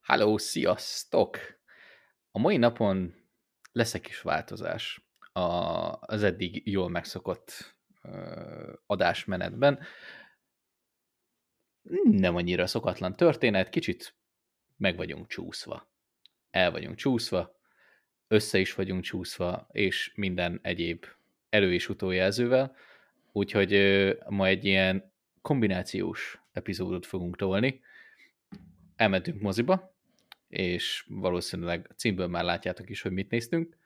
Halló, sziasztok! A mai napon lesz egy kis változás a, az eddig jól megszokott adásmenetben. Nem annyira szokatlan történet, kicsit meg vagyunk csúszva. El vagyunk csúszva, össze is vagyunk csúszva, és minden egyéb elő- és utójelzővel, úgyhogy ma egy ilyen kombinációs epizódot fogunk tolni. Elmentünk moziba, és valószínűleg címből már látjátok is, hogy mit néztünk.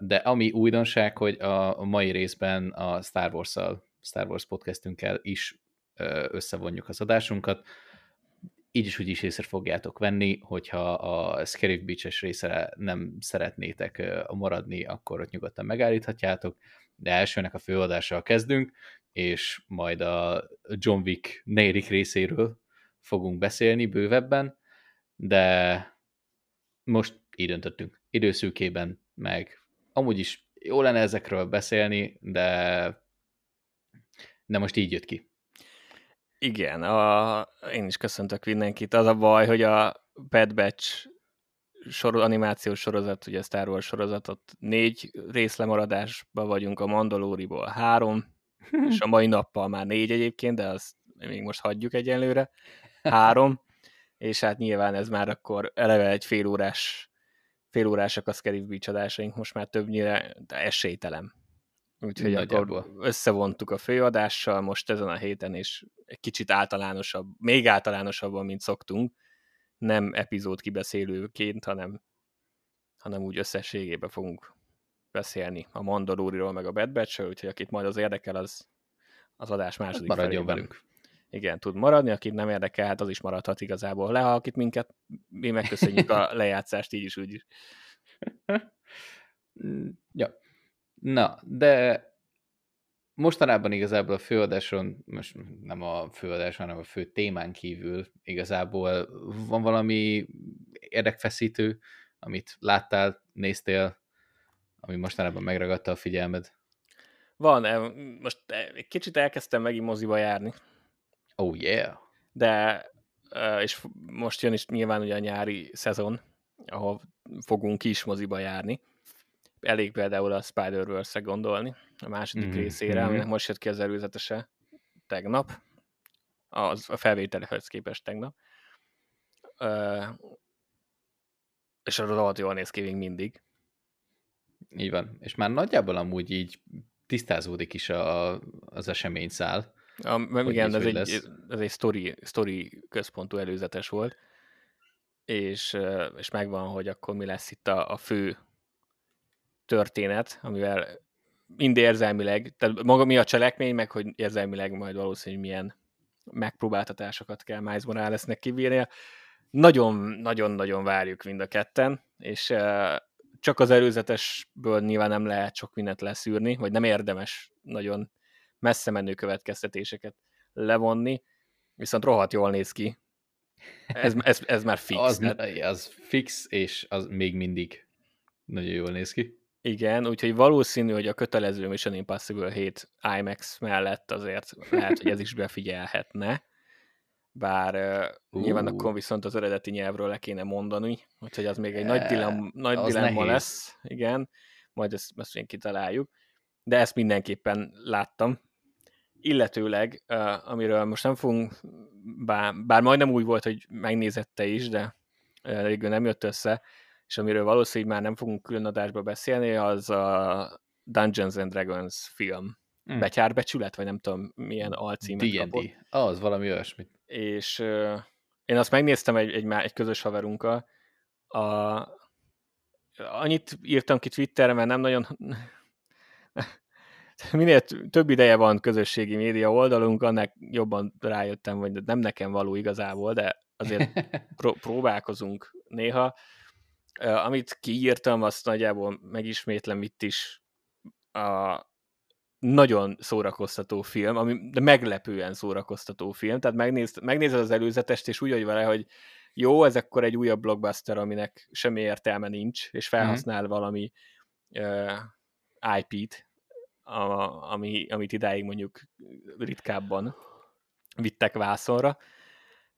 De ami újdonság, hogy a mai részben a Star wars Star Wars podcastünkkel is összevonjuk az adásunkat. Így is úgy is észre fogjátok venni, hogyha a Scarif Beach-es részre nem szeretnétek maradni, akkor ott nyugodtan megállíthatjátok, de elsőnek a főadással kezdünk, és majd a John Wick negyedik részéről fogunk beszélni bővebben, de most így döntöttünk. Időszűkében meg amúgy is jó lenne ezekről beszélni, de, de most így jött ki. Igen, a, én is köszöntök mindenkit. Az a baj, hogy a Bad Batch sor, animációs sorozat, ugye Star Wars sorozatot négy részlemaradásban vagyunk, a Mandalóriból három, és a mai nappal már négy egyébként, de azt még most hagyjuk egyenlőre. Három, és hát nyilván ez már akkor eleve egy fél órás, fél órásak a Scarif Beach adásaink, most már többnyire esélytelen. Úgyhogy Nagyjából. akkor összevontuk a főadással most ezen a héten, és egy kicsit általánosabb, még általánosabban, mint szoktunk, nem epizód kibeszélőként, hanem, hanem úgy összességében fogunk beszélni a Mandaloriról, meg a Bad batch úgyhogy akit majd az érdekel, az az adás második hát maradjon velünk igen, tud maradni, akit nem érdekel, hát az is maradhat igazából le, ha akit minket, mi megköszönjük a lejátszást így is, úgy is. ja. Na, de mostanában igazából a főadáson, most nem a főadáson, hanem a fő témán kívül igazából van valami érdekfeszítő, amit láttál, néztél, ami mostanában megragadta a figyelmed? Van, most egy kicsit elkezdtem megint moziba járni, Oh yeah! De, és most jön is nyilván ugye a nyári szezon, ahol fogunk is moziba járni. Elég például a Spider-Verse-re gondolni, a második mm-hmm. részére, aminek most jött ki az előzetese tegnap, az a felvételhez képest tegnap. Uh, és az rohadt jól néz ki még mindig. Így van. És már nagyjából amúgy így tisztázódik is a, az eseményszál. A, igen, ez egy, ez egy story, story központú előzetes volt, és, és megvan, hogy akkor mi lesz itt a, a fő történet, amivel mind érzelmileg, tehát maga mi a cselekmény, meg hogy érzelmileg majd valószínűleg milyen megpróbáltatásokat kell Miles Moralesnek kibírnia. Nagyon-nagyon-nagyon várjuk mind a ketten, és csak az előzetesből nyilván nem lehet sok mindent leszűrni, vagy nem érdemes nagyon messze menő következtetéseket levonni, viszont rohadt jól néz ki. Ez, ez, ez már fix. Az, az fix, és az még mindig nagyon jól néz ki. Igen, úgyhogy valószínű, hogy a kötelező Mission Impossible 7 IMAX mellett azért lehet, hogy ez is befigyelhetne. Bár uh, nyilván akkor viszont az eredeti nyelvről le kéne mondani, úgyhogy az még egy nagy, dilemma, nagy dilemma lesz. Igen, majd ezt, ezt még kitaláljuk. De ezt mindenképpen láttam, illetőleg, uh, amiről most nem fogunk, bár, bár majdnem úgy volt, hogy megnézette is, de végül nem jött össze, és amiről valószínűleg már nem fogunk külön adásba beszélni, az a Dungeons and Dragons film. Mm. Betyárbecsület, vagy nem tudom, milyen alcímet D&D. kapott. Az, valami olyasmit. És uh, én azt megnéztem egy, egy, egy közös haverunkkal. A, annyit írtam ki Twitterre, mert nem nagyon minél több ideje van közösségi média oldalunk, annak jobban rájöttem, hogy nem nekem való igazából, de azért pró- próbálkozunk néha. Amit kiírtam, azt nagyjából megismétlem itt is. A nagyon szórakoztató film, ami de meglepően szórakoztató film, tehát megnéz, megnézed az előzetest, és úgy vagy vele, hogy jó, ez akkor egy újabb blockbuster, aminek semmi értelme nincs, és felhasznál mm-hmm. valami IP-t, a, ami, amit idáig mondjuk ritkábban vittek vászonra,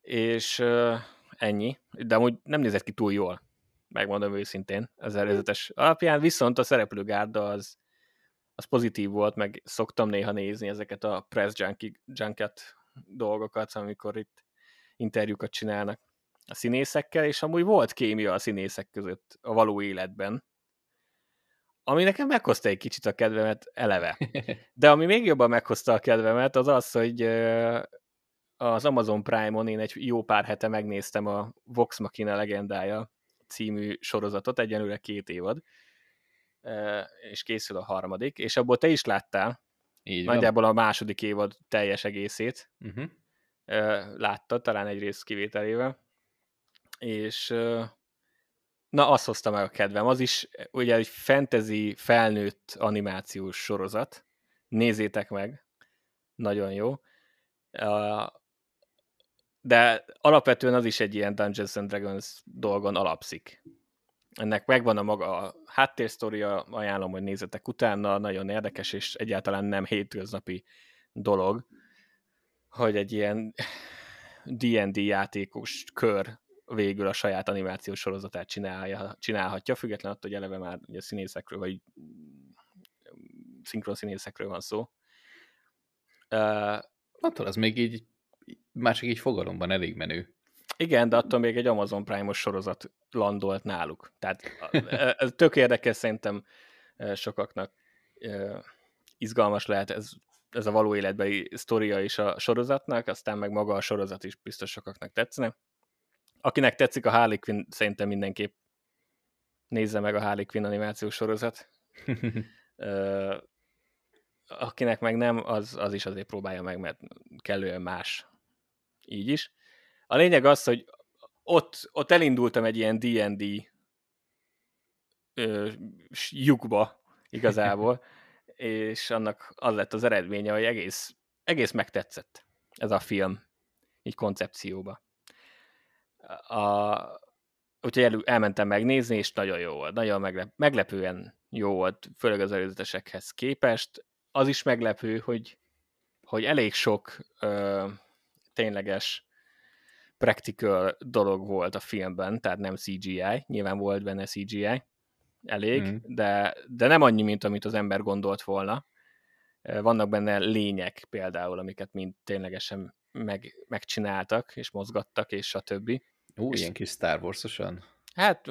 és uh, ennyi, de amúgy nem nézett ki túl jól, megmondom őszintén, az előzetes alapján, viszont a szereplőgárda az, az pozitív volt, meg szoktam néha nézni ezeket a press junket dolgokat, amikor itt interjúkat csinálnak a színészekkel, és amúgy volt kémia a színészek között a való életben, ami nekem meghozta egy kicsit a kedvemet eleve. De ami még jobban meghozta a kedvemet, az az, hogy az Amazon Prime-on én egy jó pár hete megnéztem a Vox Machina legendája című sorozatot, egyenlőre két évad, és készül a harmadik, és abból te is láttál, Így nagyjából van. a második évad teljes egészét uh-huh. láttad, talán egy rész kivételével, és na, azt hozta meg a kedvem. Az is ugye egy fantasy felnőtt animációs sorozat. Nézzétek meg, nagyon jó. De alapvetően az is egy ilyen Dungeons and Dragons dolgon alapszik. Ennek megvan a maga háttérsztoria, ajánlom, hogy nézzetek utána, nagyon érdekes, és egyáltalán nem hétköznapi dolog, hogy egy ilyen D&D játékos kör végül a saját animációs sorozatát csinálja, csinálhatja, függetlenül attól, hogy eleve már ugye színészekről, vagy szinkron színészekről van szó. Uh, attól az még így, már csak így fogalomban elég menő. Igen, de attól még egy Amazon Prime-os sorozat landolt náluk. Tehát ez tök érdekes szerintem sokaknak izgalmas lehet ez, ez a való életbeli sztoria is a sorozatnak, aztán meg maga a sorozat is biztos sokaknak tetszene akinek tetszik a Harley Quinn, szerintem mindenképp nézze meg a Harley Quinn animációs sorozat. akinek meg nem, az, az is azért próbálja meg, mert kellően más. Így is. A lényeg az, hogy ott, ott elindultam egy ilyen D&D lyukba igazából, és annak az lett az eredménye, hogy egész, egész megtetszett ez a film, így koncepcióba. A, úgyhogy el, elmentem megnézni, és nagyon jó volt. Nagyon meglep, meglepően jó volt, főleg az előzetesekhez képest. Az is meglepő, hogy, hogy elég sok ö, tényleges practical dolog volt a filmben, tehát nem CGI, nyilván volt benne CGI, elég, mm. de, de nem annyi, mint amit az ember gondolt volna. Vannak benne lények például, amiket mind ténylegesen meg, megcsináltak, és mozgattak, és többi. Ú, és, ilyen kis Star Wars-osan? Hát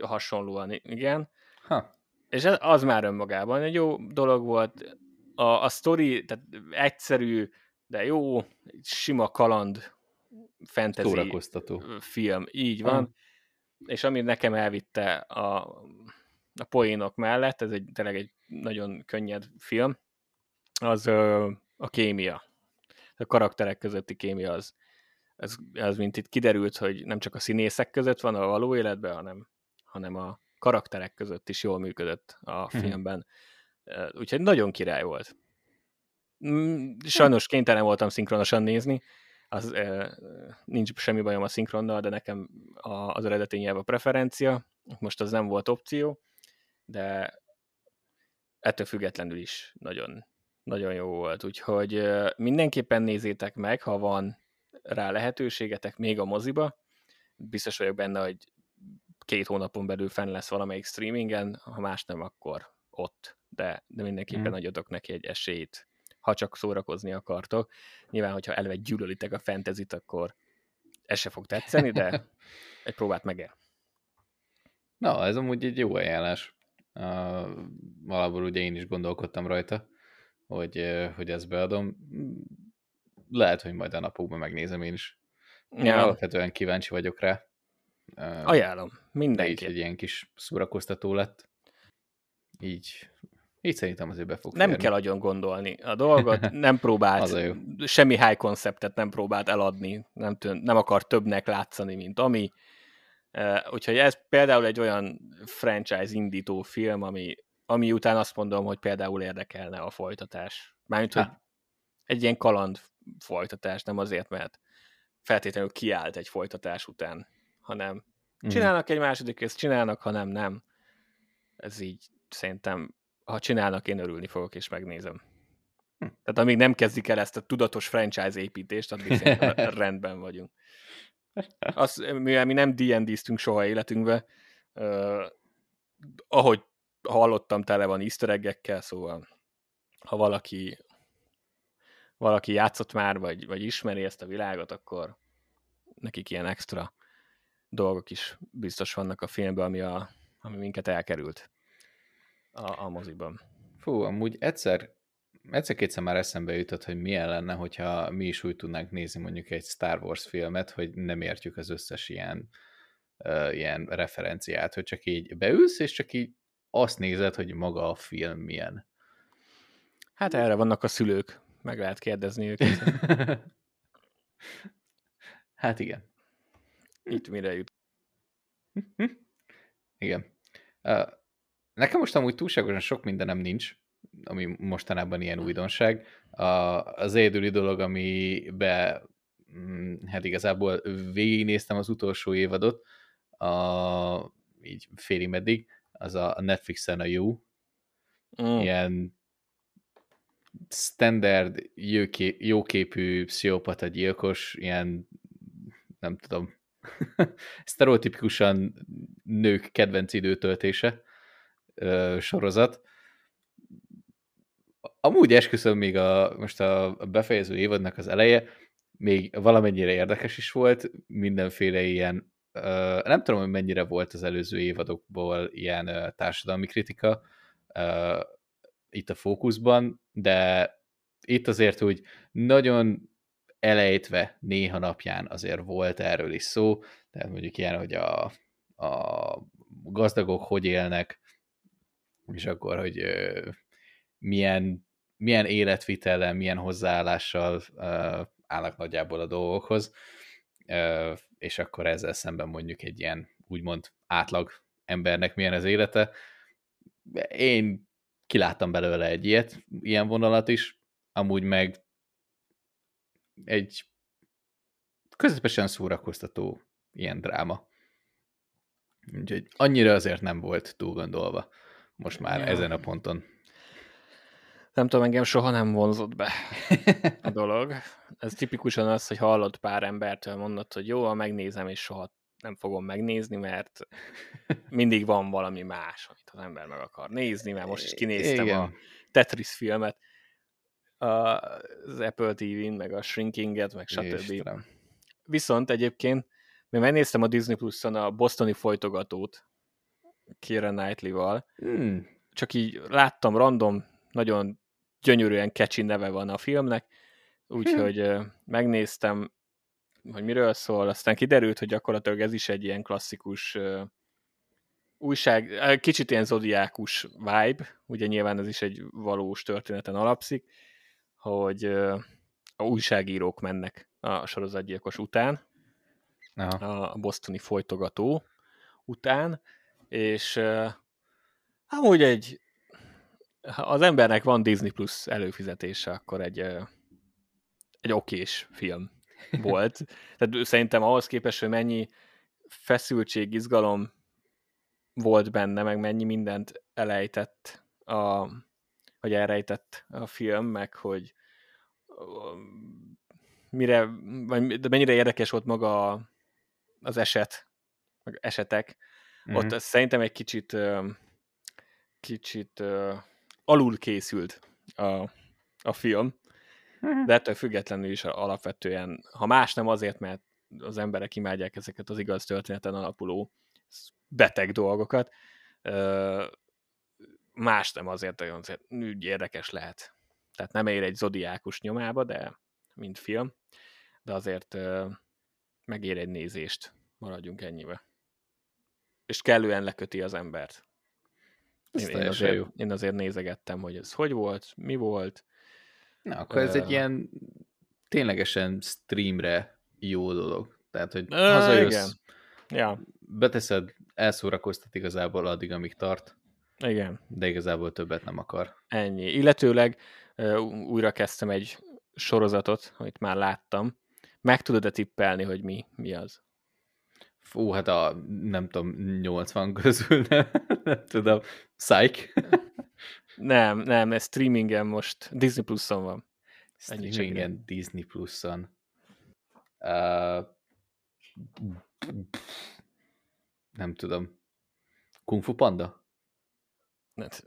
hasonlóan, igen. Ha. És az már önmagában egy jó dolog volt. A, a story, tehát egyszerű, de jó, sima kaland fantasy film. Így van. Ha. És ami nekem elvitte a, a poénok mellett, ez egy tényleg egy nagyon könnyed film, az ö, a kémia. A karakterek közötti kémia az ez, ez mint itt kiderült, hogy nem csak a színészek között van a való életben, hanem, hanem a karakterek között is jól működött a hmm. filmben. Úgyhogy nagyon király volt. Mm, sajnos kénytelen voltam szinkronosan nézni, az, nincs semmi bajom a szinkronnal, de nekem az eredeti nyelv a preferencia, most az nem volt opció, de ettől függetlenül is nagyon, nagyon jó volt, úgyhogy mindenképpen nézzétek meg, ha van rá lehetőségetek még a moziba. Biztos vagyok benne, hogy két hónapon belül fenn lesz valamelyik streamingen, ha más nem, akkor ott. De, de mindenképpen mm. adjatok neki egy esélyt, ha csak szórakozni akartok. Nyilván, hogyha eleve gyűlölitek a fentezit, akkor ez se fog tetszeni, de egy próbát meg el. Na, ez amúgy egy jó ajánlás. Uh, valahol ugye én is gondolkodtam rajta, hogy, hogy ezt beadom lehet, hogy majd a napokban megnézem én is. Ja. Alapvetően kíváncsi vagyok rá. Ajánlom, mindenki. Így egy ilyen kis szórakoztató lett. Így, így szerintem azért be fog Nem férni. kell agyon gondolni a dolgot, nem próbált, semmi high konceptet nem próbált eladni, nem, tűn, nem akar többnek látszani, mint ami. Úgyhogy ez például egy olyan franchise indító film, ami, ami után azt mondom, hogy például érdekelne a folytatás. Mármint, hogy egy ilyen kaland folytatás, nem azért, mert feltétlenül kiállt egy folytatás után, hanem mm. csinálnak egy második részt, csinálnak, ha nem, nem. Ez így szerintem ha csinálnak, én örülni fogok, és megnézem. Hm. Tehát amíg nem kezdik el ezt a tudatos franchise építést, addig rendben vagyunk. Azt, mivel mi nem D&D-ztünk soha életünkbe, uh, ahogy hallottam, tele van easter szóval ha valaki valaki játszott már, vagy, vagy ismeri ezt a világot, akkor nekik ilyen extra dolgok is biztos vannak a filmben, ami, a, ami minket elkerült a, a moziban. Fú, amúgy egyszer, egyszer-kétszer már eszembe jutott, hogy milyen lenne, hogyha mi is úgy tudnánk nézni mondjuk egy Star Wars filmet, hogy nem értjük az összes ilyen, uh, ilyen referenciát, hogy csak így beülsz, és csak így azt nézed, hogy maga a film milyen. Hát erre vannak a szülők, meg lehet kérdezni őket. hát igen. Itt mire jut. igen. Uh, nekem most amúgy túlságosan sok mindenem nincs, ami mostanában ilyen újdonság. A, az egyedüli dolog, amibe mm, hát igazából végignéztem az utolsó évadot, a, így félig meddig, az a Netflixen a jó. Mm. Ilyen standard, jóké, jóképű pszichopata gyilkos, ilyen, nem tudom, sztereotipikusan nők kedvenc időtöltése sorozat. Amúgy esküszöm még a, most a befejező évadnak az eleje, még valamennyire érdekes is volt, mindenféle ilyen, nem tudom, hogy mennyire volt az előző évadokból ilyen társadalmi kritika, itt a fókuszban, de itt azért úgy nagyon elejtve néha napján azért volt erről is szó, tehát mondjuk ilyen, hogy a, a gazdagok hogy élnek, és akkor, hogy milyen, milyen életvitellel, milyen hozzáállással állnak nagyjából a dolgokhoz, és akkor ezzel szemben mondjuk egy ilyen úgymond átlag embernek milyen az élete. Én kiláttam belőle egy ilyet, ilyen vonalat is, amúgy meg egy közepesen szórakoztató ilyen dráma. Úgyhogy annyira azért nem volt túl gondolva most már ja. ezen a ponton. Nem tudom, engem soha nem vonzott be a dolog. Ez tipikusan az, hogy hallott pár embertől mondott, hogy jó, ha megnézem, és soha nem fogom megnézni, mert mindig van valami más, amit az ember meg akar nézni, mert most is kinéztem Igen. a Tetris filmet, az Apple TV-n, meg a Shrinkinget, meg stb. Istenem. Viszont egyébként még megnéztem a Disney Plus-on a Bostoni folytogatót Kira Knightley-val, hmm. csak így láttam random, nagyon gyönyörűen catchy neve van a filmnek, úgyhogy hmm. megnéztem, hogy miről szól, aztán kiderült, hogy gyakorlatilag ez is egy ilyen klasszikus újság, kicsit ilyen zodiákus vibe, ugye nyilván ez is egy valós történeten alapszik, hogy a újságírók mennek a sorozatgyilkos után, Aha. a bostoni folytogató után, és amúgy egy ha az embernek van Disney Plus előfizetése, akkor egy, egy okés film volt. Tehát szerintem ahhoz képest, hogy mennyi feszültség, izgalom volt benne, meg mennyi mindent elejtett, a, vagy elrejtett a film, meg hogy mire, vagy mennyire érdekes volt maga az eset, meg esetek, mm-hmm. ott szerintem egy kicsit kicsit alul készült a, a film, Mhm. De ettől függetlenül is alapvetően, ha más nem azért, mert az emberek imádják ezeket az igaz történeten alapuló beteg dolgokat, más nem azért, hogy úgy érdekes lehet. Tehát nem ér egy zodiákus nyomába, de mint film, de azért megér egy nézést, maradjunk ennyibe. És kellően leköti az embert. Én, én, azért, én azért nézegettem, hogy ez hogy volt, mi volt, Na, akkor ez egy ilyen ténylegesen streamre jó dolog. Tehát, hogy hazajössz, igen. Ja. beteszed, elszórakoztat igazából addig, amíg tart. Igen. De igazából többet nem akar. Ennyi. Illetőleg újra kezdtem egy sorozatot, amit már láttam. Meg tudod-e tippelni, hogy mi, mi az? Fú, hát a nem tudom, 80 közül nem, nem tudom. Psych? Nem, nem, ez streamingen most Disney Plus-on van. Streamingen Disney Plus-on. Uh, nem tudom. Kung Fu Panda? Hát,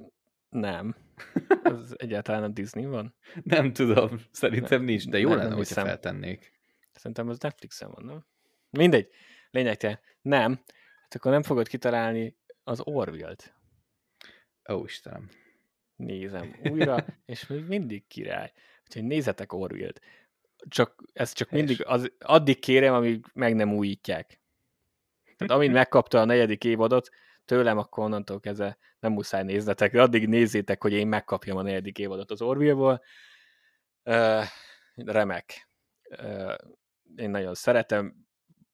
nem. Ez egyáltalán a Disney van? Nem tudom. Szerintem nincs, de jó Nem, lenne, nem hogyha hiszem. feltennék. Szerintem az Netflixen van, nem? Mindegy. Lényegtelen. Nem. Hát akkor nem fogod kitalálni az Orville-t. Ó, Istenem. Nézem újra, és még mindig király. Úgyhogy nézzetek Orville-t. Csak, ez csak Helyes. mindig, az, addig kérem, amíg meg nem újítják. Tehát amint megkapta a negyedik évadot, tőlem akkor onnantól kezdve nem muszáj néznetek, de addig nézzétek, hogy én megkapjam a negyedik évadot az Orville-ból. Uh, remek. Uh, én nagyon szeretem,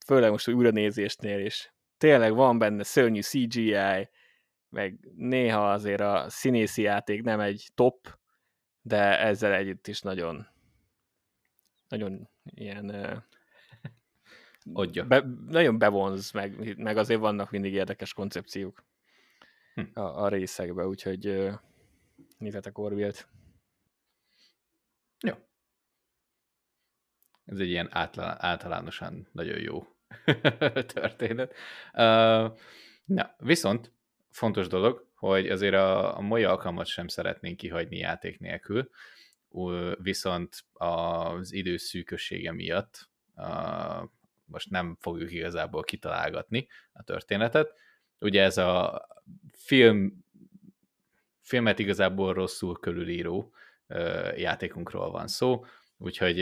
főleg most újra nézésnél is. Tényleg van benne szörnyű CGI, meg néha azért a színészi játék nem egy top, de ezzel együtt is nagyon nagyon ilyen Adja. be, nagyon bevonz, meg, meg azért vannak mindig érdekes koncepciók Hm. a, a részekbe, úgyhogy nézzetek Orville-t. Jó. Ez egy ilyen általánosan nagyon jó történet. Na, viszont fontos dolog, hogy azért a, a mai alkalmat sem szeretnénk kihagyni játék nélkül, viszont az idő miatt most nem fogjuk igazából kitalálgatni a történetet. Ugye ez a film, filmet igazából rosszul körülíró játékunkról van szó, úgyhogy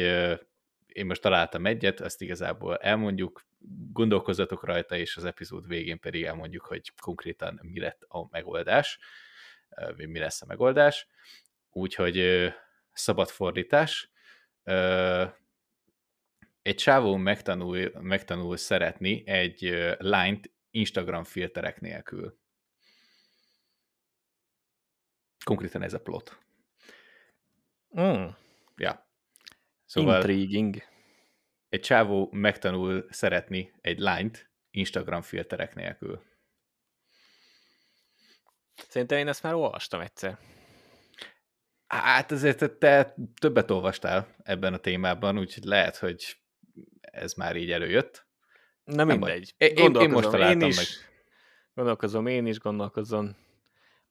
én most találtam egyet, ezt igazából elmondjuk, gondolkozzatok rajta, és az epizód végén pedig elmondjuk, hogy konkrétan mi lett a megoldás, mi lesz a megoldás. Úgyhogy szabad fordítás. Egy csávó megtanul, megtanul szeretni egy lányt Instagram filterek nélkül. Konkrétan ez a plot. Mm, Ja. Szóval intriguing. egy csávó megtanul szeretni egy lányt Instagram filterek nélkül. Szerintem én ezt már olvastam egyszer. Hát azért te, többet olvastál ebben a témában, úgyhogy lehet, hogy ez már így előjött. Nem mindegy. baj. Én- én- most találtam én is, meg. Gondolkozom én is, gondolkozom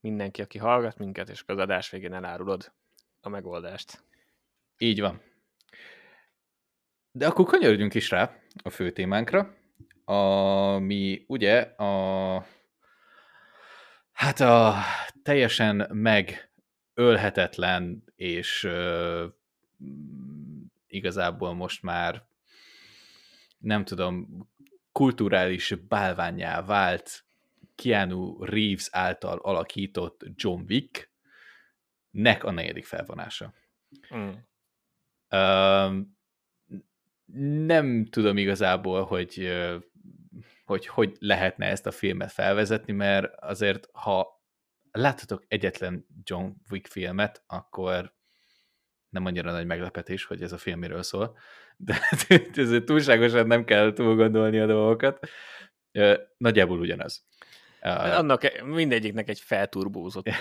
mindenki, aki hallgat minket, és az adás végén elárulod a megoldást. Így van. De akkor kanyarodjunk is rá a fő témánkra, ami ugye a hát a teljesen megölhetetlen és ö, mm, igazából most már nem tudom, kulturális bálványá vált Keanu Reeves által alakított John Wick nek a negyedik felvonása. Mm. Um, nem tudom igazából, hogy, hogy hogy lehetne ezt a filmet felvezetni, mert azért, ha láthatok egyetlen John Wick filmet, akkor nem annyira nagy meglepetés, hogy ez a film miről szól, de ezért túlságosan nem kell túl gondolni a dolgokat. Nagyjából ugyanaz. Ö, Annak mindegyiknek egy felturbózott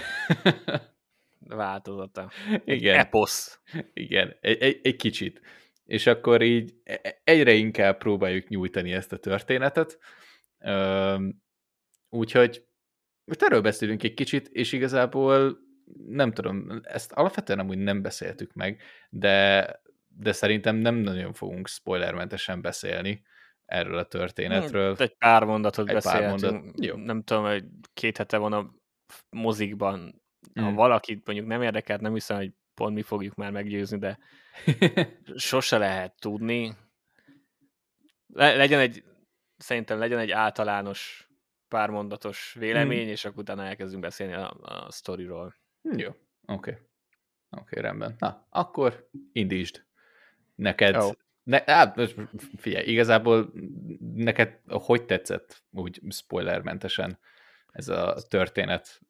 változata. Egy Igen. eposz. Igen, egy, egy, egy kicsit. És akkor így e- egyre inkább próbáljuk nyújtani ezt a történetet. Úgyhogy most erről beszélünk egy kicsit, és igazából nem tudom, ezt alapvetően amúgy nem beszéltük meg, de, de szerintem nem nagyon fogunk spoilermentesen beszélni erről a történetről. Egy pár mondatot Egy pár beszéltünk. mondat, jó. Nem tudom, hogy két hete van a mozikban. Ha Mm. valakit mondjuk nem érdekelt, nem hiszem, hogy pont mi fogjuk már meggyőzni, de sose lehet tudni. Le- legyen egy, szerintem legyen egy általános pármondatos vélemény, Mm. és akkor utána elkezdünk beszélni a, a sztoriról. Jó, oké. Okay. Oké, okay, rendben. Na, akkor indítsd. Neked... Jó. Ne, á, most figyelj, igazából neked hogy tetszett úgy spoilermentesen ez a történet?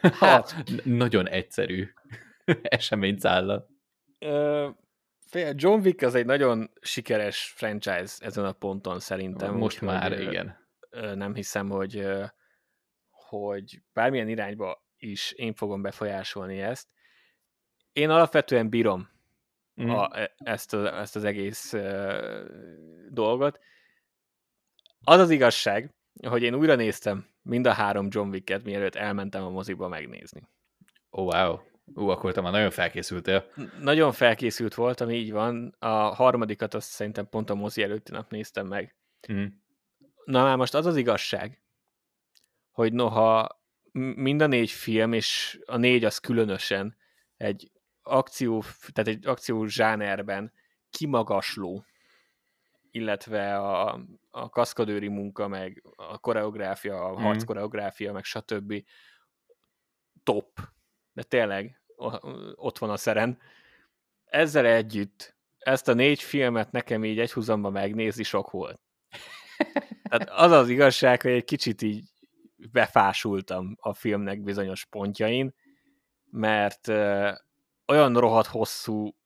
Hát. Nagyon egyszerű eseményszállal. Ö, figyelj, John Wick az egy nagyon sikeres franchise ezen a ponton szerintem. Most úgyhogy, már, ö, igen. nem hiszem, hogy hogy bármilyen irányba is én fogom befolyásolni ezt. Én alapvetően bírom mm. a, e, ezt, a, ezt az egész uh, dolgot. Az az igazság, hogy én újra néztem mind a három John Wick-et, mielőtt elmentem a moziba megnézni. Oh, wow. Ú, akkor te már nagyon felkészültél. Nagyon felkészült voltam, így van. A harmadikat azt szerintem pont a mozi előtti nap néztem meg. Mm. Na már most az az igazság, hogy noha mind a négy film, és a négy az különösen egy akció, tehát egy akció zsánerben kimagasló, illetve a, a kaszkadőri munka, meg a koreográfia, a mm. harc koreográfia, meg stb. top. De tényleg ott van a szeren. Ezzel együtt ezt a négy filmet nekem így egyhuzamba megnézni sok volt. Tehát az az igazság, hogy egy kicsit így befásultam a filmnek bizonyos pontjain, mert olyan rohadt hosszú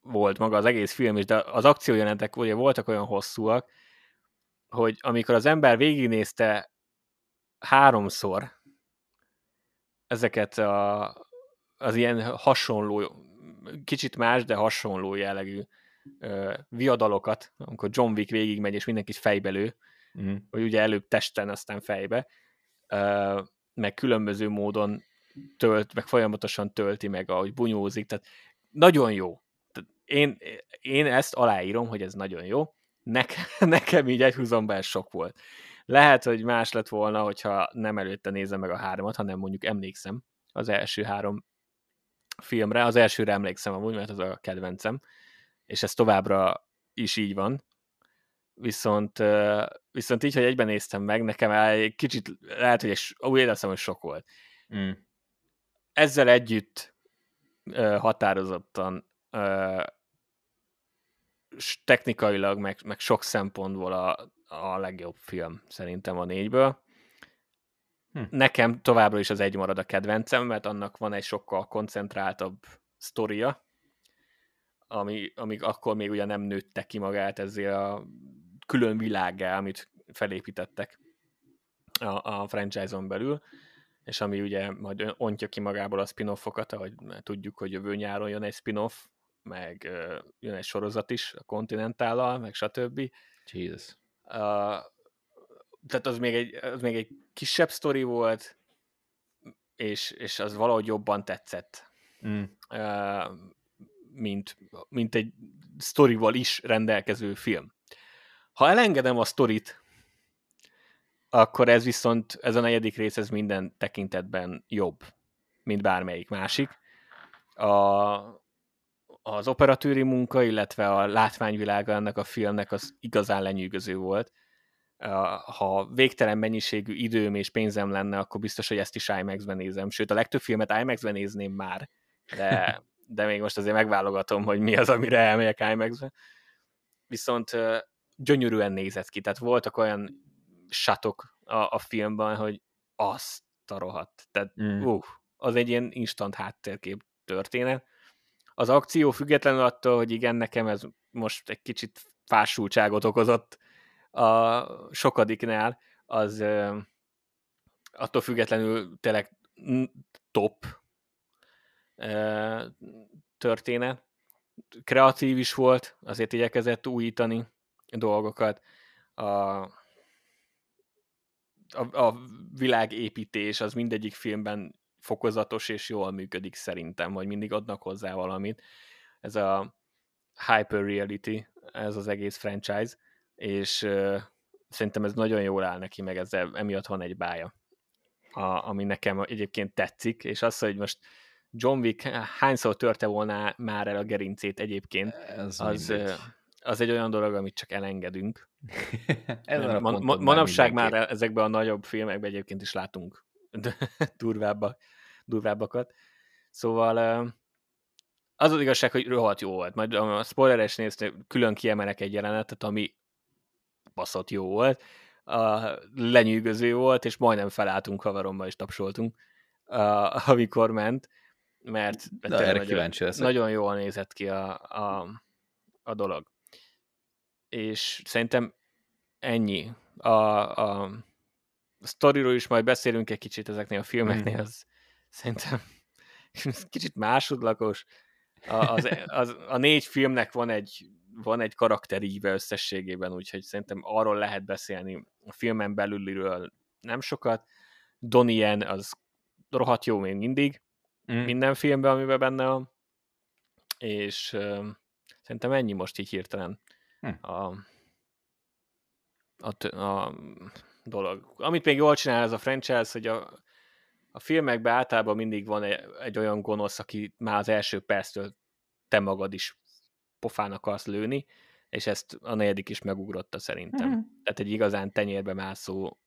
volt maga az egész film is, de az akciójelenetek ugye voltak olyan hosszúak, hogy amikor az ember végignézte háromszor ezeket a, az ilyen hasonló, kicsit más, de hasonló jellegű uh, viadalokat, amikor John Wick végigmegy, és mindenkit fejbelő, mm. hogy ugye előbb testen, aztán fejbe, uh, meg különböző módon tölt, meg folyamatosan tölti meg, ahogy bunyózik, tehát nagyon jó. Tehát én, én ezt aláírom, hogy ez nagyon jó. Nekem, nekem így egy húzomban sok volt. Lehet, hogy más lett volna, hogyha nem előtte nézem meg a háromat, hanem mondjuk emlékszem az első három filmre. Az elsőre emlékszem amúgy, mert az a kedvencem, és ez továbbra is így van. Viszont, viszont így, hogy egyben néztem meg, nekem egy kicsit lehet, hogy egy, úgy éreztem, hogy sok volt. Mm ezzel együtt határozottan technikailag, meg, meg sok szempontból a, a legjobb film szerintem a négyből. Hm. Nekem továbbra is az egy marad a kedvencem, mert annak van egy sokkal koncentráltabb sztoria, ami, amíg akkor még ugye nem nőtte ki magát ezzel a külön világgá, amit felépítettek a, a franchise-on belül és ami ugye majd ontja ki magából a spin-offokat, ahogy tudjuk, hogy jövő nyáron jön egy spin-off, meg jön egy sorozat is a Continental-al, meg stb. Jesus. Tehát az még, egy, az még egy kisebb sztori volt, és, és az valahogy jobban tetszett. Mm. Uh, mint, mint egy sztorival is rendelkező film. Ha elengedem a sztorit, akkor ez viszont, ez a negyedik rész, ez minden tekintetben jobb, mint bármelyik másik. A, az operatőri munka, illetve a látványvilága ennek a filmnek az igazán lenyűgöző volt. Ha végtelen mennyiségű időm és pénzem lenne, akkor biztos, hogy ezt is IMAX-ben nézem. Sőt, a legtöbb filmet IMAX-ben nézném már, de, de még most azért megválogatom, hogy mi az, amire elmegyek IMAX-be. Viszont gyönyörűen nézett ki, tehát voltak olyan satok a, a filmben, hogy azt a rohadt. Tehát mm. uh, az egy ilyen instant háttérkép történet. Az akció függetlenül attól, hogy igen, nekem ez most egy kicsit fásultságot okozott a sokadiknál, az attól függetlenül tényleg top történet. Kreatív is volt, azért igyekezett újítani dolgokat. A, a, a világépítés az mindegyik filmben fokozatos és jól működik szerintem, hogy mindig adnak hozzá valamit. Ez a hyper reality, ez az egész franchise, és uh, szerintem ez nagyon jól áll neki, meg ezzel emiatt van egy bája, a, ami nekem egyébként tetszik, és az, hogy most John Wick hányszor törte volna már el a gerincét egyébként, ez az, az egy olyan dolog, amit csak elengedünk. Ez man, man, manapság már ezekben a nagyobb filmekben egyébként is látunk durvábbak, durvábbakat. Szóval az az igazság, hogy rohadt jó volt. Majd a spoileres nézte, külön kiemelek egy jelenetet, ami baszott jó volt, a, lenyűgöző volt, és majdnem felálltunk haverommal és tapsoltunk, a, amikor ment, mert De erre nagyon, nagyon jól nézett ki a, a, a dolog és szerintem ennyi. A, a sztoriról is majd beszélünk egy kicsit ezeknél a filmeknél, mm. az szerintem kicsit másodlagos. A, az, az, a négy filmnek van egy, van egy karakteríve összességében, úgyhogy szerintem arról lehet beszélni a filmen belüliről nem sokat. Donnie az rohadt jó még mindig, mm. minden filmben, amiben benne van, és uh, szerintem ennyi most így hirtelen hm. a, a, a dolog. Amit még jól csinál ez a franchise, hogy a, a filmekben általában mindig van egy, egy olyan gonosz, aki már az első perctől te magad is pofán akarsz lőni, és ezt a negyedik is megugrotta szerintem. Mm. Tehát egy igazán tenyérbe mászó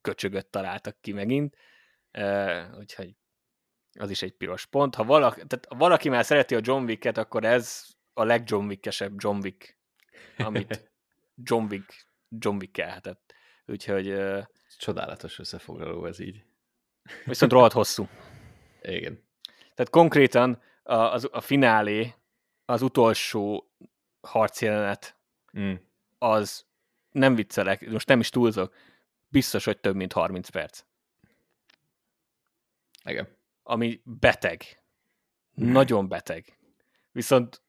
köcsögöt találtak ki megint, uh, úgyhogy az is egy piros pont. Ha valaki, tehát ha valaki már szereti a John Wick-et, akkor ez a legjohn Wick-esebb John Wick, amit John Wick, John Wick elhetett. Úgyhogy... Csodálatos összefoglaló ez így. Viszont rohadt hosszú. Igen. Tehát konkrétan a, az, a finálé, az utolsó harcjelenet, mm. az nem viccelek, most nem is túlzok, biztos, hogy több mint 30 perc. Igen. Ami beteg. Mm. Nagyon beteg. Viszont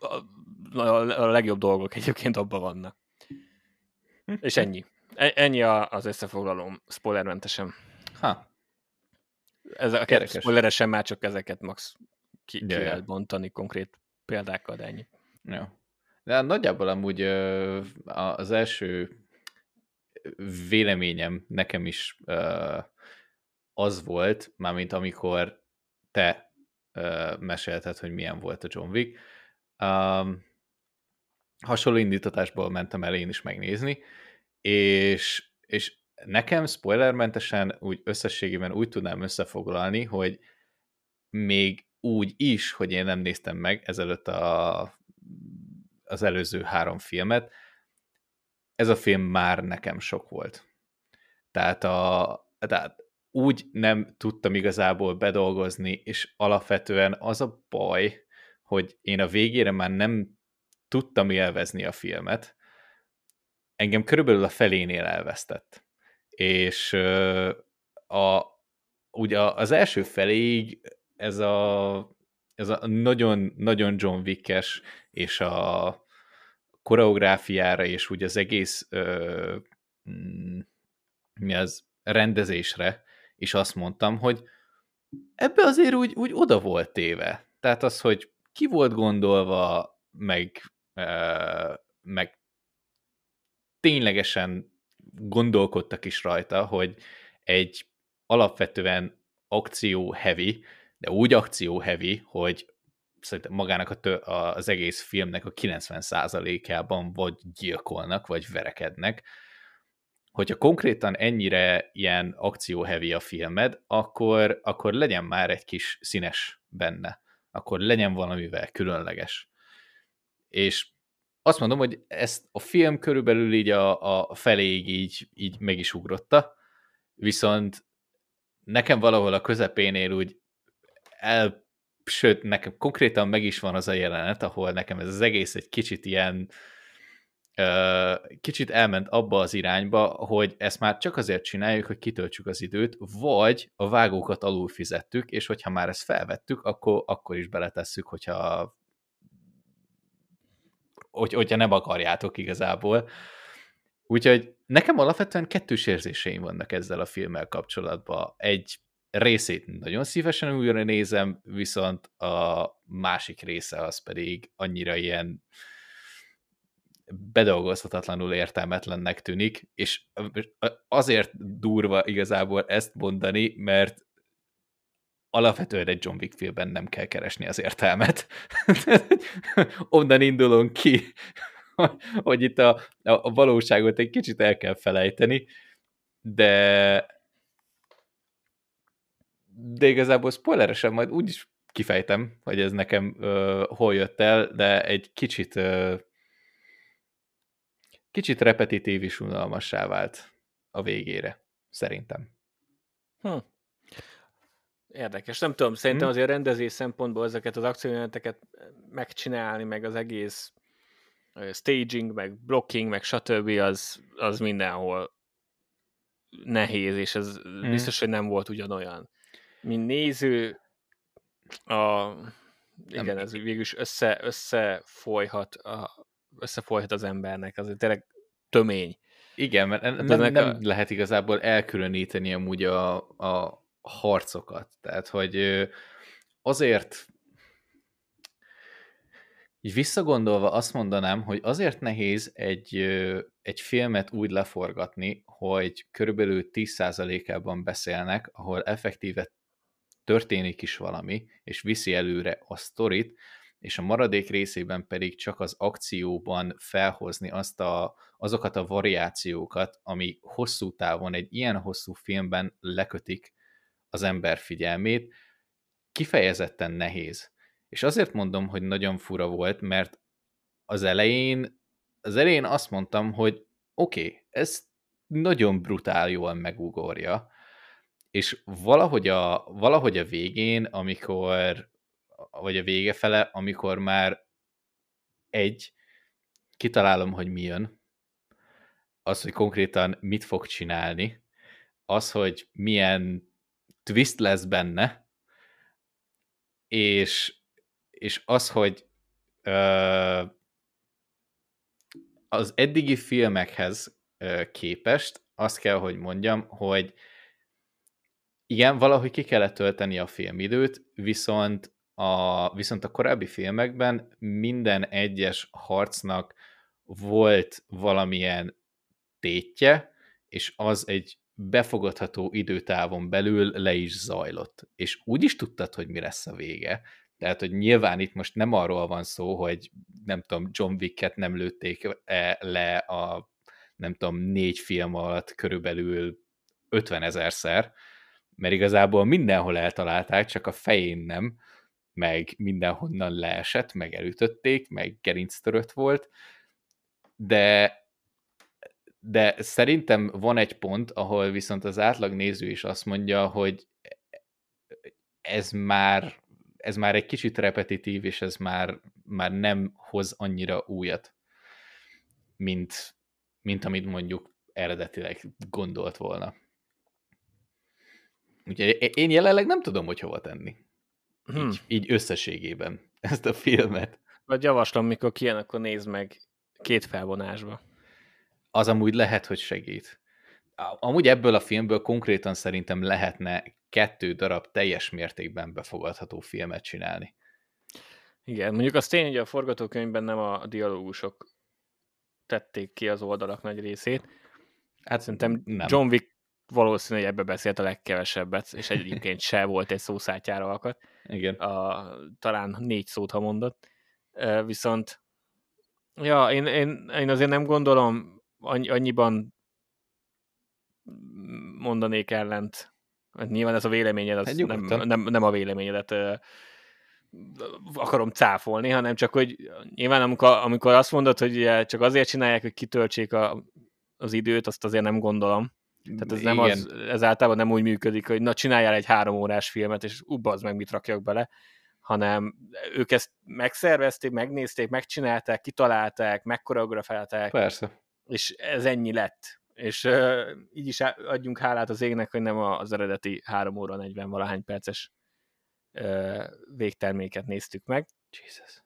a, a legjobb dolgok egyébként abban vannak. És ennyi. E, ennyi az összefoglalóm, spoilermentesen. Ha. Ezeket spoileresen már csak ezeket max ki, ki yeah. lehet bontani konkrét példákkal, de ennyi. Jó. De nagyjából amúgy az első véleményem nekem is az volt, mármint amikor te mesélted, hogy milyen volt a John Wick. hasonló indítatásból mentem el én is megnézni, és, és nekem spoilermentesen úgy összességében úgy tudnám összefoglalni, hogy még úgy is, hogy én nem néztem meg ezelőtt a, az előző három filmet, ez a film már nekem sok volt. Tehát, a, tehát úgy nem tudtam igazából bedolgozni, és alapvetően az a baj, hogy én a végére már nem tudtam élvezni a filmet, engem körülbelül a felénél elvesztett. És a, ugye az első feléig ez a, ez a nagyon, nagyon John Wick-es, és a koreográfiára, és úgy az egész ö, mm, mi az rendezésre, és azt mondtam, hogy ebbe azért úgy, úgy oda volt téve. Tehát az, hogy ki volt gondolva, meg, ö, meg ténylegesen gondolkodtak is rajta, hogy egy alapvetően akció heavy, de úgy akció heavy, hogy szerintem magának a tő, az egész filmnek a 90%-ában vagy gyilkolnak, vagy verekednek. Hogyha konkrétan ennyire ilyen akció heavy a filmed, akkor, akkor legyen már egy kis színes benne. Akkor legyen valamivel különleges. És azt mondom, hogy ezt a film körülbelül így a, a feléig így, így meg is ugrotta, viszont nekem valahol a közepénél úgy el, sőt, nekem konkrétan meg is van az a jelenet, ahol nekem ez az egész egy kicsit ilyen kicsit elment abba az irányba, hogy ezt már csak azért csináljuk, hogy kitöltsük az időt, vagy a vágókat alul fizettük, és hogyha már ezt felvettük, akkor, akkor is beletesszük, hogyha hogy, hogyha nem akarjátok igazából. Úgyhogy nekem alapvetően kettős érzéseim vannak ezzel a filmmel kapcsolatban. Egy részét nagyon szívesen újra nézem, viszont a másik része az pedig annyira ilyen bedolgozhatatlanul értelmetlennek tűnik, és azért durva igazából ezt mondani, mert alapvetően egy John Wick filmben nem kell keresni az értelmet. Onnan indulunk ki, hogy itt a, a valóságot egy kicsit el kell felejteni, de de igazából spoileresen majd úgy is kifejtem, hogy ez nekem uh, hol jött el, de egy kicsit uh, kicsit repetitív és unalmassá vált a végére, szerintem. Hm. Érdekes, nem tudom, szerintem hmm. azért rendezés szempontból ezeket az akciójeleneteket megcsinálni, meg az egész staging, meg blocking, meg stb. az, az mindenhol nehéz, és ez hmm. biztos, hogy nem volt ugyanolyan. mint néző, a, igen, nem, ez végül is össze, összefolyhat, a, összefolyhat az embernek, azért tényleg tömény. Igen, mert nem, nem a... lehet igazából elkülöníteni amúgy a, a harcokat. Tehát, hogy azért így visszagondolva azt mondanám, hogy azért nehéz egy, egy filmet úgy leforgatni, hogy körülbelül 10%-ában beszélnek, ahol effektíve történik is valami, és viszi előre a sztorit, és a maradék részében pedig csak az akcióban felhozni azt a, azokat a variációkat, ami hosszú távon egy ilyen hosszú filmben lekötik az ember figyelmét, kifejezetten nehéz. És azért mondom, hogy nagyon fura volt, mert az elején, az elején azt mondtam, hogy oké, okay, ez nagyon brutál jól megugorja, és valahogy a, valahogy a végén, amikor, vagy a vége fele, amikor már egy, kitalálom, hogy mi jön, az, hogy konkrétan mit fog csinálni, az, hogy milyen twist lesz benne, és, és az, hogy ö, az eddigi filmekhez ö, képest azt kell, hogy mondjam, hogy igen, valahogy ki kellett tölteni a filmidőt, viszont a, viszont a korábbi filmekben minden egyes harcnak volt valamilyen tétje, és az egy befogadható időtávon belül le is zajlott. És úgy is tudtad, hogy mi lesz a vége. Tehát, hogy nyilván itt most nem arról van szó, hogy nem tudom, John Wicket nem lőtték le a nem tudom, négy film alatt körülbelül 50 ezerszer, mert igazából mindenhol eltalálták, csak a fején nem, meg mindenhonnan leesett, meg elütötték, meg gerinctörött volt, de de szerintem van egy pont, ahol viszont az átlag néző is azt mondja, hogy ez már, ez már egy kicsit repetitív, és ez már, már nem hoz annyira újat, mint, mint amit mondjuk eredetileg gondolt volna. Úgyhogy én jelenleg nem tudom, hogy hova tenni. Hmm. Így, így összességében ezt a filmet. Vagy javaslom, mikor kijön, akkor nézd meg két felvonásba az amúgy lehet, hogy segít. Amúgy ebből a filmből konkrétan szerintem lehetne kettő darab teljes mértékben befogadható filmet csinálni. Igen, mondjuk az tény, hogy a forgatókönyvben nem a dialógusok tették ki az oldalak nagy részét. Hát szerintem nem. John Wick valószínű, hogy ebbe beszélt a legkevesebbet, és egyébként se volt egy szószátyára alkat. Igen. A, talán négy szót, ha mondott. Viszont ja, én, én, én azért nem gondolom, annyiban mondanék ellent. Hát nyilván ez a véleményed, az hát nem, nem, nem a véleményedet akarom cáfolni, hanem csak, hogy nyilván amikor, amikor azt mondod, hogy csak azért csinálják, hogy kitöltsék a, az időt, azt azért nem gondolom. Tehát ez, nem az, ez általában nem úgy működik, hogy na csináljál egy három órás filmet, és az meg mit rakjak bele, hanem ők ezt megszervezték, megnézték, megcsinálták, kitalálták, megkoreografálták. Persze és ez ennyi lett. És uh, így is adjunk hálát az égnek, hogy nem az eredeti 3 óra 40 valahány perces uh, végterméket néztük meg. Jesus.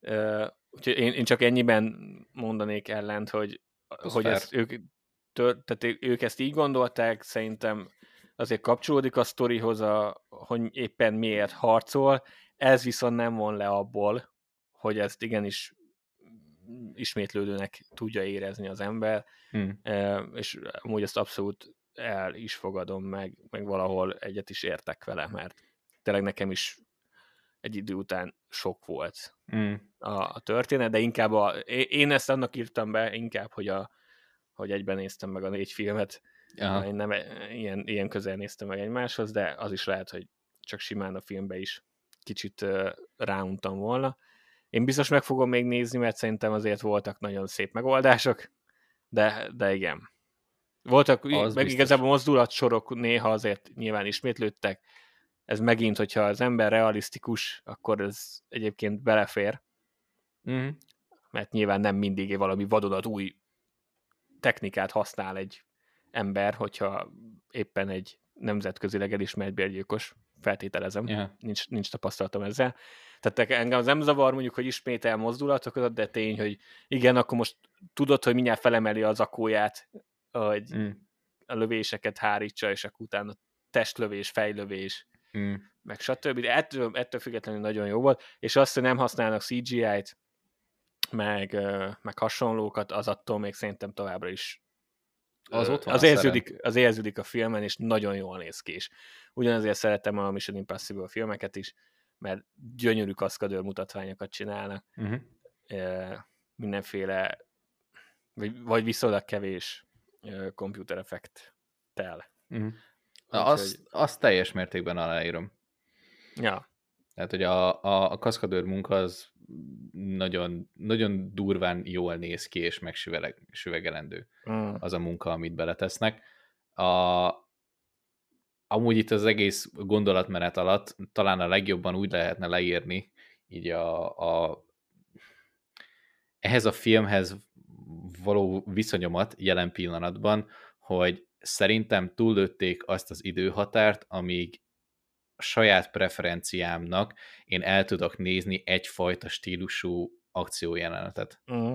Uh, úgyhogy én, én csak ennyiben mondanék ellent, hogy, hogy ezt ők, tör, tehát ők ezt így gondolták, szerintem azért kapcsolódik a sztorihoz, a, hogy éppen miért harcol, ez viszont nem von le abból, hogy ezt igenis ismétlődőnek tudja érezni az ember, hmm. és amúgy ezt abszolút el is fogadom, meg, meg valahol egyet is értek vele, mert tényleg nekem is egy idő után sok volt hmm. a, a történet, de inkább a, én ezt annak írtam be, inkább, hogy, a, hogy egyben néztem meg a négy filmet, Aha. én nem e, ilyen, ilyen közel néztem meg egymáshoz, de az is lehet, hogy csak simán a filmbe is kicsit uh, ráuntam volna. Én biztos meg fogom még nézni, mert szerintem azért voltak nagyon szép megoldások, de, de igen. Voltak, az meg biztos. igazából mozdulatsorok néha azért nyilván ismétlődtek. Ez megint, hogyha az ember realisztikus, akkor ez egyébként belefér. Mm. Mert nyilván nem mindig valami vadonat új technikát használ egy ember, hogyha éppen egy nemzetközileg elismert bérgyilkos, feltételezem, Yeah. nincs, nincs tapasztalatom ezzel. Tehát engem az nem zavar mondjuk, hogy ismétel mozdulatokat, de tény, hogy igen, akkor most tudod, hogy mindjárt felemeli az akóját, hogy Mm. a lövéseket hárítsa, és akkor utána testlövés, fejlövés, Mm. meg stb. De ettől, ettől függetlenül nagyon jó volt, és azt, hogy nem használnak CGI-t, meg, meg hasonlókat, az attól még szerintem továbbra is Az ott van az a érződik, az érződik a filmen, és nagyon jól néz ki is. Ugyanazért szeretem a Mission Impossible filmeket is, mert gyönyörű kaszkadőr mutatványokat csinálnak, Uh-huh. ö, mindenféle, vagy, vagy viszonylag kevés ö, komputereffekttel. Uh-huh. Úgyhogy- Azt, azt teljes mértékben aláírom. Ja, Tehát, hogy a, a, a kaszkadőr munka az nagyon, nagyon durván jól néz ki, és megsüvegelendő mm. az a munka, amit beletesznek. A, amúgy itt az egész gondolatmenet alatt talán a legjobban úgy lehetne leírni így a, a ehhez a filmhez való viszonyomat jelen pillanatban, hogy szerintem túllőtték azt az időhatárt, amíg a saját preferenciámnak én el tudok nézni egyfajta stílusú akciójelenetet. Mm.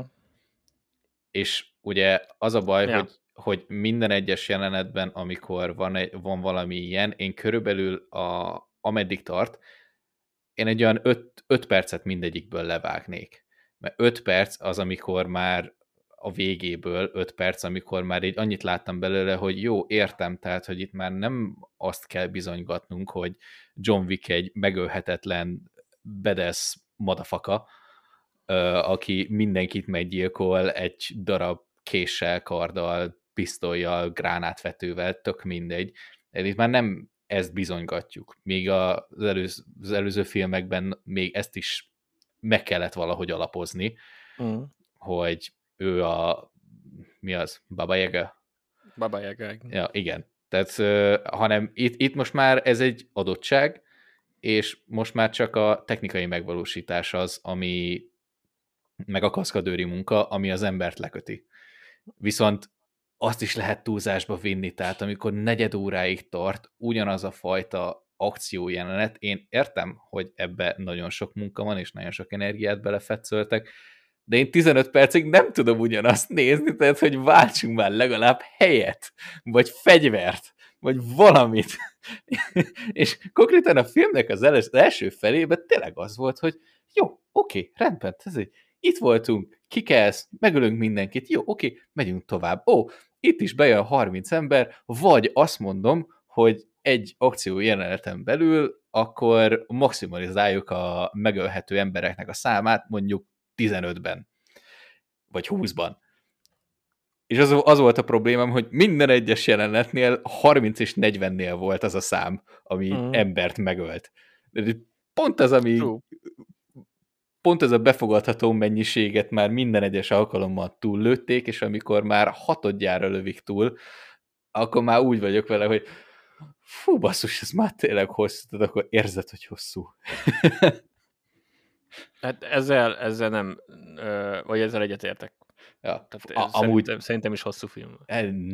És ugye az a baj, ja. hogy, hogy minden egyes jelenetben, amikor van, egy, van valami ilyen, én körülbelül a, ameddig tart, én egy olyan 5 percet mindegyikből levágnék. Mert 5 perc az, amikor már a végéből 5 perc, amikor már így annyit láttam belőle, hogy jó, értem, tehát, hogy itt már nem azt kell bizonygatnunk, hogy John Wick egy megölhetetlen bedesz madafaka, aki mindenkit meggyilkol egy darab késsel, karddal, pisztolyjal, gránátvetővel, tök mindegy. De itt már nem ezt bizonygatjuk. Még az előző, az előző filmekben még ezt is meg kellett valahogy alapozni, Mm. hogy ő a mi az? Baba Yaga? Baba Yaga. Ja, igen. Tehát, hanem itt, itt most már ez egy adottság, és most már csak a technikai megvalósítás az, ami meg a kaszkadőri munka, ami az embert leköti. Viszont azt is lehet túlzásba vinni, tehát amikor negyed óráig tart ugyanaz a fajta akciójelenet, én értem, hogy ebbe nagyon sok munka van, és nagyon sok energiát belefetszöltek, de én 15 percig nem tudom ugyanazt nézni, tehát hogy váltsunk már legalább helyet, vagy fegyvert, vagy valamit. és konkrétan a filmnek az, el- az első felében tényleg az volt, hogy jó, oké, rendben, ez itt voltunk, kikelsz, megölünk mindenkit, jó, oké, megyünk tovább. Ó, itt is bejön 30 ember, vagy azt mondom, hogy egy akció jeleneten belül akkor maximalizáljuk a megölhető embereknek a számát mondjuk 15-ben, vagy 20-ban. És az, az volt a problémám, hogy minden egyes jelenetnél 30 és 40-nél volt az a szám, ami mm. embert megölt. Pont az, ami True. pont ez a befogadható mennyiséget már minden egyes alkalommal túllőtték, és amikor már hatodjára lövik túl, akkor már úgy vagyok vele, hogy fú, basszus, ez már tényleg hosszú, tehát akkor érzed, hogy hosszú. Hát ezzel, ezzel nem, vagy ezzel egyetértek. Ja, Tehát a, amúgy szerintem, szerintem is hosszú film.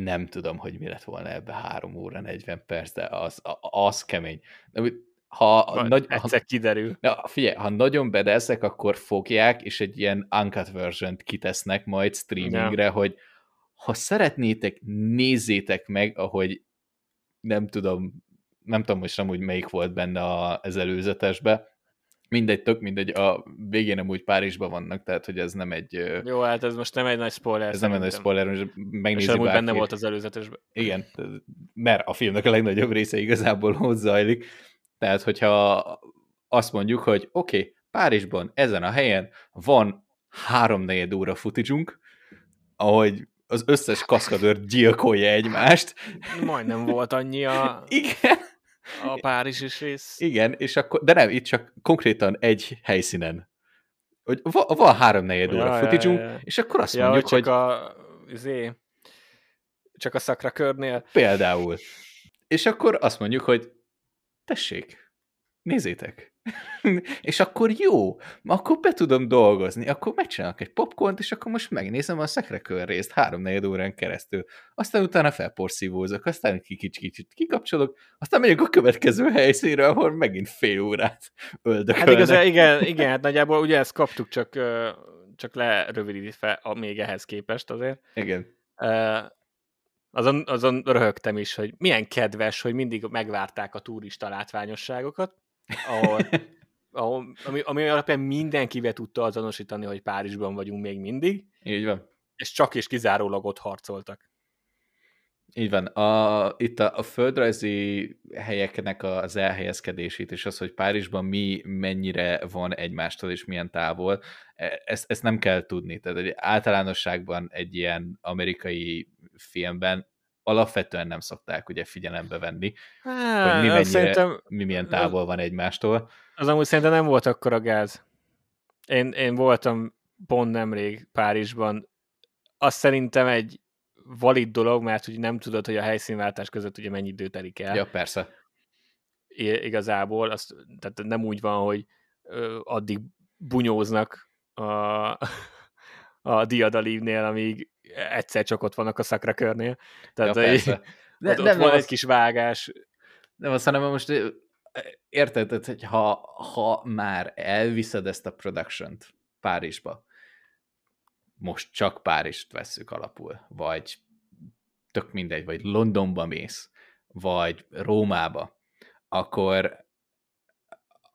nem tudom, hogy mi lett volna ebbe 3 óra 40 perc, de az, az kemény. Úgy, ha, Majd nagy, ha, egyszer kiderül. na, figyelj, ha nagyon bedeszek, akkor fogják, és egy ilyen uncut version kitesznek majd streamingre, hogy ha szeretnétek, nézzétek meg, ahogy nem tudom, nem tudom most amúgy melyik volt benne az előzetesbe, mindegy, tök mindegy, a végén amúgy Párizsban vannak, tehát hogy ez nem egy, Jó, hát ez most nem egy nagy spoiler. ez nem egy nagy spoiler, most És megnézi amúgy bárki. benne volt az előzetesben. Igen, mert a filmnek a legnagyobb része igazából ott zajlik. Tehát, hogyha azt mondjuk, hogy oké, okay, Párizsban, ezen a helyen van háromnegyed óra footage ahogy az összes kaszkadőr gyilkolja egymást. Majdnem volt annyi a, Igen, a Párizs rész. igen, és akkor, de nem, itt csak konkrétan egy helyszínen. Hogy va- van háromnegyed óra Ja, ja, footage ja, ja. és akkor azt Ja, mondjuk, hogy hogy csak a, izé, csak a szakra körnél. Például. És akkor azt mondjuk, hogy tessék, nézzétek. és akkor jó, akkor be tudom dolgozni, akkor megcsinálok egy popcornt, és akkor most megnézem a szekrekör részt három órán keresztül. Aztán utána felporszívózok, aztán kicsit, kicsit kikapcsolok, aztán megyek a következő helyszínre, ahol megint fél órát öldökölnek. Hát igazán, igen, igen, hát nagyjából ugye ezt kaptuk, csak, csak lerövidítve még ehhez képest azért. Igen. Azon, azon röhögtem is, hogy milyen kedves, hogy mindig megvárták a turista látványosságokat, ahol, ahol, ami, ami alapján mindenkivel tudta azonosítani, hogy Párizsban vagyunk még mindig. Így van. És csak és kizárólag ott harcoltak. Így van. A, itt a, a földrajzi helyeknek az elhelyezkedését, és az, hogy Párizsban mi mennyire van egymástól, és milyen távol, e, ezt, ezt nem kell tudni. Tehát egy általánosságban egy ilyen amerikai filmben alapvetően nem szokták ugye figyelembe venni, Há, hogy mi, mennyire, szerintem, mi milyen távol van egymástól. Az amúgy szerintem nem volt akkor a gáz. Én, én voltam pont nemrég Párizsban. Azt szerintem egy valid dolog, mert ugye nem tudod, hogy a helyszínváltás között ugye mennyi idő telik el. Ja, persze. I- igazából, azt, tehát nem úgy van, hogy ö, addig bunyóznak a, a diadalívnél, amíg egyszer csak ott vannak a szakrakörnél. Tehát ja, persze. De, ott, nem, ott van az... egy kis vágás. Nem azt hanem most érted, hogy ha, ha már elviszed ezt a production-t Párizsba, most csak Párizst vesszük alapul, vagy tök mindegy, vagy Londonba mész, vagy Rómába, akkor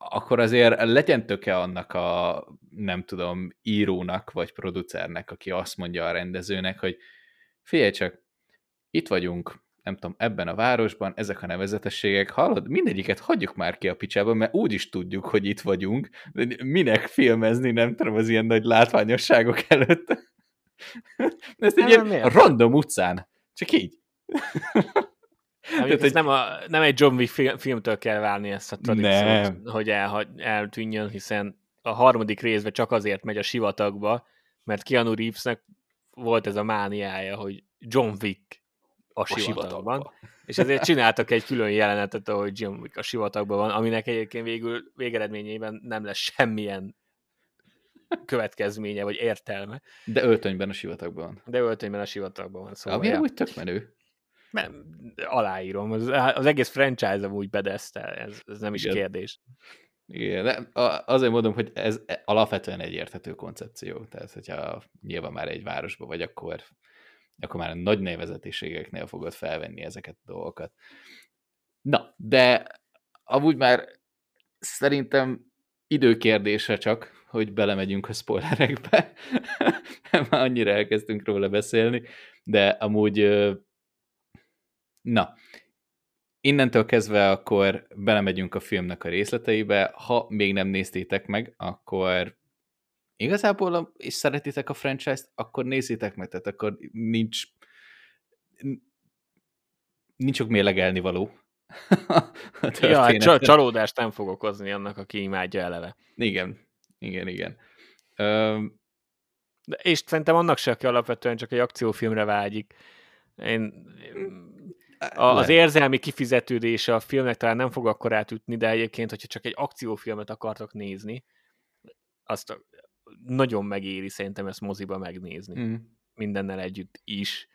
akkor azért legyen töke annak a, nem tudom, írónak, vagy producernek, aki azt mondja a rendezőnek, hogy figyelj csak, itt vagyunk, nem tudom, ebben a városban, ezek a nevezetességek, hallod, mindegyiket hagyjuk már ki a picsába, mert úgy is tudjuk, hogy itt vagyunk, de minek filmezni, nem tudom, az ilyen nagy látványosságok előtt. Ezt egy hát, ilyen random utcán, csak így. Tehát, ez nem, a, nem egy John Wick film, filmtől kell válni ezt a tradíciót, hogy el, eltűnjön, hiszen a harmadik részben csak azért megy a sivatagba, mert Keanu Reevesnek volt ez a mániája, hogy John Wick a, a sivatagban. sivatagban. És ezért csináltak egy külön jelenetet, ahogy John Wick a sivatagban van, aminek egyébként végül végeredményében nem lesz semmilyen következménye, vagy értelme. De öltönyben a sivatagban van. De öltönyben a sivatagban van. Szóval Ami ja. úgy tök menő. Nem, aláírom. Az, az egész franchise amúgy bedesztel, ez, ez nem is Igen. kérdés. Igen, de azért mondom, hogy ez alapvetően egy érthető koncepció. Tehát, hogyha nyilván már egy városban vagy, akkor, akkor már a nagy nevezetiségeknél fogod felvenni ezeket a dolgokat. Na, de amúgy már szerintem időkérdése csak, hogy belemegyünk a spoilerekbe. már annyira elkezdtünk róla beszélni, de amúgy Na, innentől kezdve akkor belemegyünk a filmnek a részleteibe. Ha még nem néztétek meg, akkor igazából, és szeretitek a franchise-t, akkor nézzétek meg, tehát akkor nincs nincs sok mérlegelni való. ja, hát csalódást nem fog okozni annak, aki imádja eleve. Igen, igen, igen. De és szerintem annak se, aki alapvetően csak egy akciófilmre vágyik. Én, a, az érzelmi kifizetődése a filmnek talán nem fog akkor átütni, de egyébként, hogyha csak egy akciófilmet akartok nézni, azt nagyon megéri szerintem ezt moziba megnézni. Mm. Mindennel együtt is.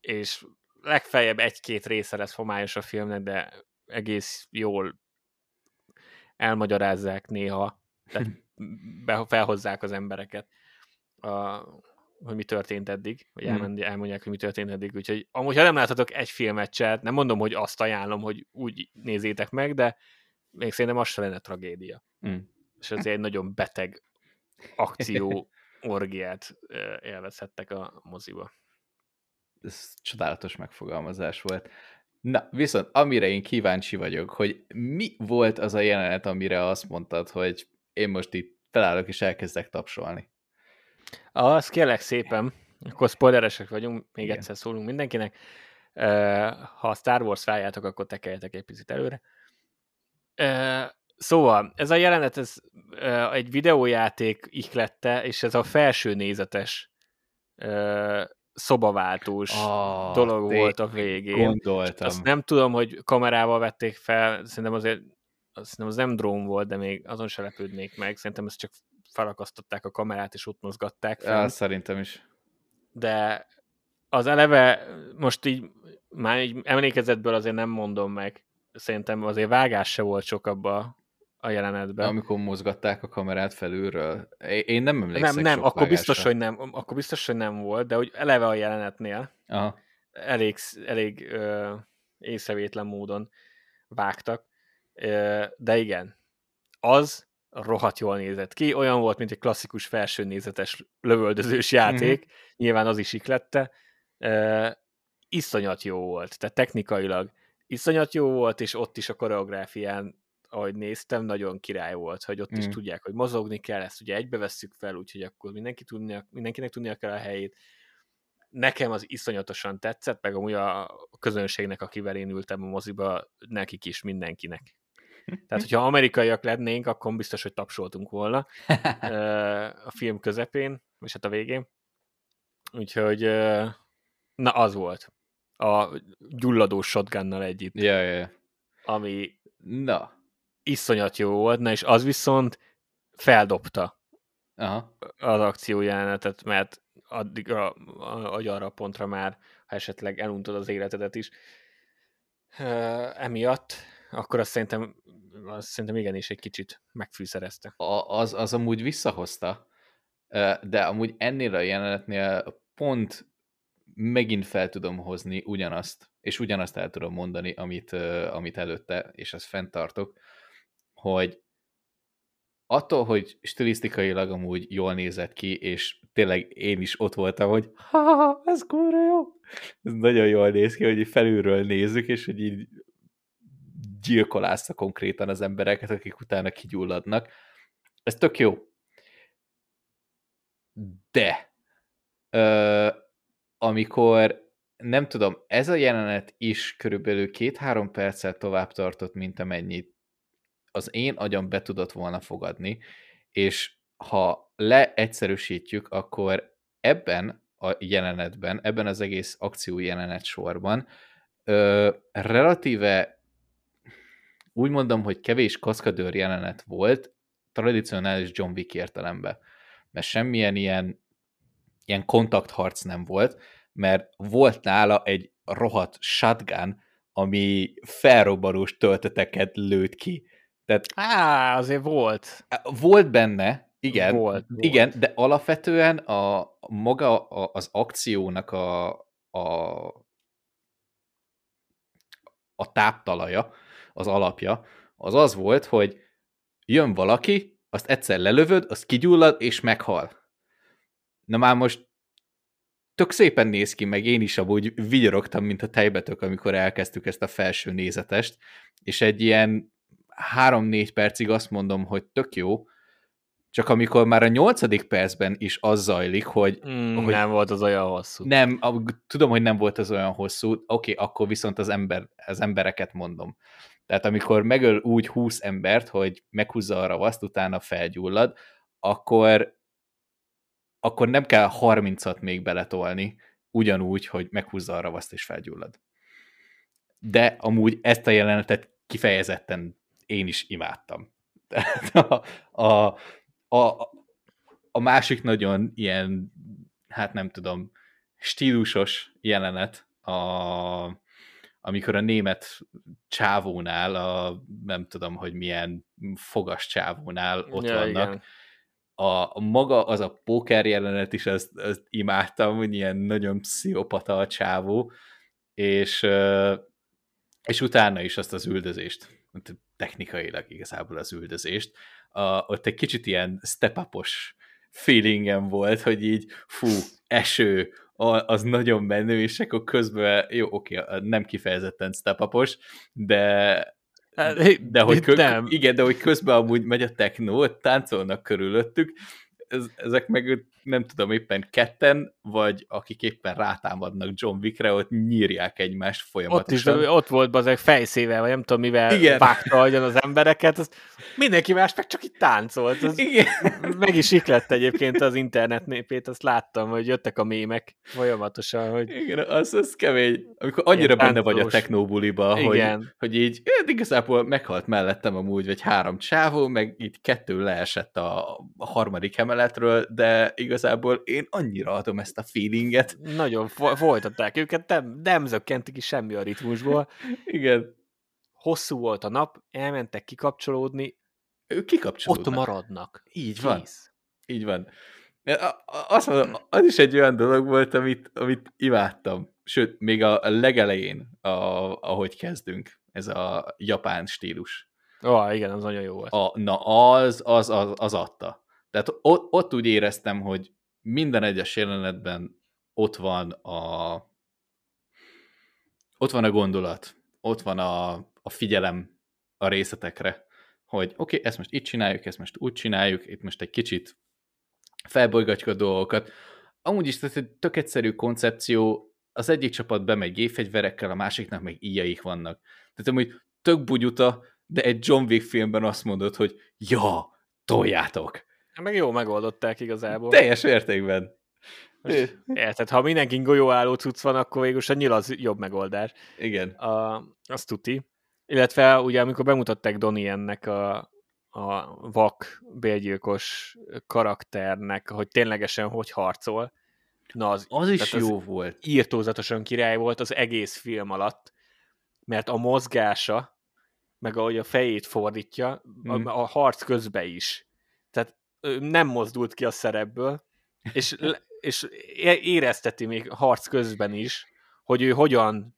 És legfeljebb egy-két része lesz homályos a filmnek, de egész jól elmagyarázzák néha, tehát felhozzák az embereket. A, hogy mi történt eddig, vagy hmm. elmondják, hogy mi történt eddig, úgyhogy amúgy, ha nem láthatok egy filmet se, nem mondom, hogy azt ajánlom, hogy úgy nézzétek meg, de még szerintem az se lenne tragédia. Hmm. És azért egy nagyon beteg akció orgiát élvezhettek a moziba. Ez csodálatos megfogalmazás volt. Na, viszont amire én kíváncsi vagyok, hogy mi volt az a jelenet, amire azt mondtad, hogy én most itt felállok és elkezdek tapsolni. Az kérlek szépen, akkor spoileresek vagyunk, még Igen. egyszer szólunk mindenkinek. Ha a Star Wars rájátok, akkor tekeljetek egy picit előre. Szóval, ez a jelenet, ez egy videójáték ihlette, és ez a felső nézetes szobaváltós oh, dolog volt a végén. Gondoltam. Azt nem tudom, hogy kamerával vették fel, szerintem azért azt hiszem az nem drón volt, de még azon se lepődnék meg. Szerintem ezt csak felakasztották a kamerát, és ott mozgatták fel. Ja, szerintem is. De az eleve most így már így emlékezetből azért nem mondom meg. Szerintem azért vágás se volt sok abba a jelenetben. Amikor mozgatták a kamerát felülről. Én nem emlékszem Nem, nem, akkor vágásra. biztos, hogy nem, akkor biztos, hogy nem volt, de hogy eleve a jelenetnél Aha. elég, elég ö, észrevétlen módon vágtak. Ö, de igen, az rohadt jól nézett ki. Olyan volt, mint egy klasszikus felső nézetes lövöldözős játék. Mm-hmm. Nyilván az is iklette. Uh, iszonyat jó volt. Tehát technikailag iszonyat jó volt, és ott is a koreográfián, ahogy néztem, nagyon király volt, hogy ott mm. is mhm. tudják, hogy mozogni kell, ezt ugye egybe vesszük fel, úgyhogy akkor mindenki tudnia, mindenkinek tudnia kell a helyét. Nekem az iszonyatosan tetszett, meg amúgy a közönségnek, akivel én ültem a moziba, nekik is, mindenkinek. Tehát, hogyha amerikaiak lennénk, akkor biztos, hogy tapsoltunk volna a film közepén, és hát a végén. Úgyhogy, na az volt. A gyulladó shotgunnal együtt. Ja, ja, ja. Ami na. iszonyat jó volt, na és az viszont feldobta Aha. az akciójelenetet, mert addig a, a, arra a pontra már, ha esetleg eluntod az életedet is, emiatt, akkor azt szerintem azt szerintem igenis egy kicsit megfűszerezte. A, az, az amúgy visszahozta, de amúgy ennél a jelenetnél pont megint fel tudom hozni ugyanazt, és ugyanazt el tudom mondani, amit, amit előtte, és ezt fenntartok, hogy attól, hogy stilisztikailag amúgy jól nézett ki, és tényleg én is ott voltam, hogy ha, ez kurva jó. Ez nagyon jól néz ki, hogy felülről nézzük, és hogy így gyilkolásza konkrétan az embereket, akik utána kigyulladnak. Ez tök jó. De ö, amikor nem tudom, ez a jelenet is körülbelül két-három perccel tovább tartott, mint amennyit az én agyam be tudott volna fogadni, és ha leegyszerűsítjük, akkor ebben a jelenetben, ebben az egész akció jelenet sorban ö, relatíve úgy mondom, hogy kevés kaszkadőr jelenet volt, tradicionális John Wick értelemben. Mert semmilyen ilyen, ilyen kontaktharc nem volt, mert volt nála egy rohadt shotgun, ami felrobbanós tölteteket lőtt ki. Tehát, Á, azért volt. Volt benne, igen, volt, igen, volt. de alapvetően a maga a, az akciónak a, a, a táptalaja, az alapja, az az volt, hogy jön valaki, azt egyszer lelövöd, azt kigyullad, és meghal. Na már most tök szépen néz ki, meg én is amúgy vigyorogtam, mint a tejbetök, amikor elkezdtük ezt a felső nézetest, és egy ilyen három-négy percig azt mondom, hogy tök jó, csak amikor már a nyolcadik percben is az zajlik, hogy, mm, hogy... Nem volt az olyan hosszú. Nem, tudom, hogy nem volt az olyan hosszú, oké, okay, akkor viszont az, ember, az embereket mondom. Tehát amikor megöl úgy 20 embert, hogy meghúzza a ravaszt, utána felgyullad, akkor, akkor nem kell 30-at még beletolni, ugyanúgy, hogy meghúzza a ravaszt és felgyullad. De amúgy ezt a jelenetet kifejezetten én is imádtam. Tehát a, a, a, a másik nagyon ilyen, hát nem tudom, stílusos jelenet a, amikor a német csávónál, a nem tudom, hogy milyen fogas csávónál ott ja, vannak, igen. A, a maga, az a póker jelenet is, azt, azt imádtam, hogy ilyen nagyon pszichopata a csávó, és, és utána is azt az üldözést, technikailag igazából az üldözést, a, ott egy kicsit ilyen step-upos feelingem volt, hogy így fú, eső, az nagyon menő, és akkor közben, jó, oké, nem kifejezetten step de hát, de hogy, kö, nem. igen, de hogy közben amúgy megy a techno, táncolnak körülöttük, ez, ezek meg nem tudom, éppen ketten, vagy akik éppen rátámadnak John Wickre, ott nyírják egymást folyamatosan. Ott is, ott volt bazeg fejszével, vagy nem tudom mivel Igen. vágta agyon az embereket, az mindenki más meg csak itt táncolt. Az Igen. Meg is iklett egyébként az internet népét, azt láttam, hogy jöttek a mémek folyamatosan. Hogy Igen, az, az kemény. Amikor annyira benne vagy a technóbuliba, hogy, hogy így, én igazából meghalt mellettem amúgy, vagy három csávó, meg így kettő leesett a harmadik emeletről, de igazából én annyira adom ezt a feelinget. Nagyon fo- folytatták őket, nem, nem zökkentik ki semmi a ritmusból. Igen. Hosszú volt a nap, elmentek kikapcsolódni, ők kikapcsolódnak. Ott maradnak. Így van. Kész. Így van. Azt mondom, az is egy olyan dolog volt, amit, amit imádtam. Sőt, még a legelején, a, ahogy kezdünk, ez a japán stílus. Ó, oh, igen, az nagyon jó volt. A, na, az, az, az, az adta. Tehát ott, ott úgy éreztem, hogy minden egyes jelenetben ott van a ott van a gondolat, ott van a, a figyelem a részletekre, hogy oké, okay, ezt most itt csináljuk, ezt most úgy csináljuk, itt most egy kicsit felbolygatjuk a dolgokat. Amúgy is tehát egy tök egyszerű koncepció, az egyik csapat bemegy gépfegyverekkel, a másiknak meg íjaik vannak. Tehát amúgy tök bugyuta, de egy John Wick filmben azt mondod, hogy ja, toljátok. Meg jó megoldották igazából. Teljes értékben. Érted, ha mindenki golyóálló cucc van, akkor végül a nyil az jobb megoldás. Igen. A, azt tuti. Illetve ugye amikor bemutatták Donnie ennek a, a vak bélgyilkos karakternek, hogy ténylegesen hogy harcol, na az, az is jó az volt. Írtózatosan király volt az egész film alatt, mert a mozgása, meg ahogy a fejét fordítja, hmm. a, a harc közben is. Tehát nem mozdult ki a szerepből, és, és érezteti még harc közben is, hogy ő hogyan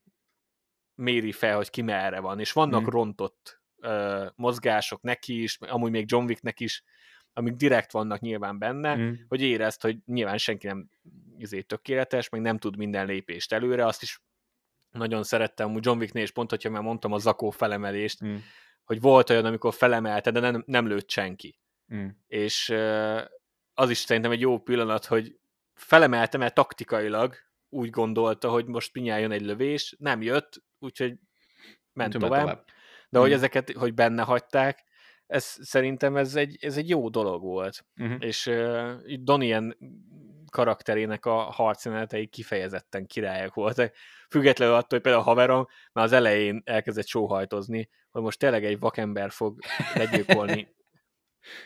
méri fel, hogy ki merre van, és vannak hmm. rontott uh, mozgások neki is, amúgy még John Wicknek is, amik direkt vannak nyilván benne, hmm. hogy érezt, hogy nyilván senki nem izé, tökéletes, meg nem tud minden lépést előre, azt is nagyon szerettem, úgy John Wicknél is pont, hogyha már mondtam a zakó felemelést, hmm. hogy volt olyan, amikor felemelte, de nem, nem lőtt senki. Hmm. És az is szerintem egy jó pillanat, hogy felemelte, mert taktikailag úgy gondolta, hogy most jön egy lövés, nem jött, úgyhogy ment tovább. tovább. De hogy mm. ezeket, hogy benne hagyták, ez szerintem ez egy, ez egy jó dolog volt. Uh-huh. És uh, Donien karakterének a harcjelenetei kifejezetten királyok voltak. Függetlenül attól, hogy például a haverom már az elején elkezdett sóhajtozni, hogy most tényleg egy vakember fog legyilkolni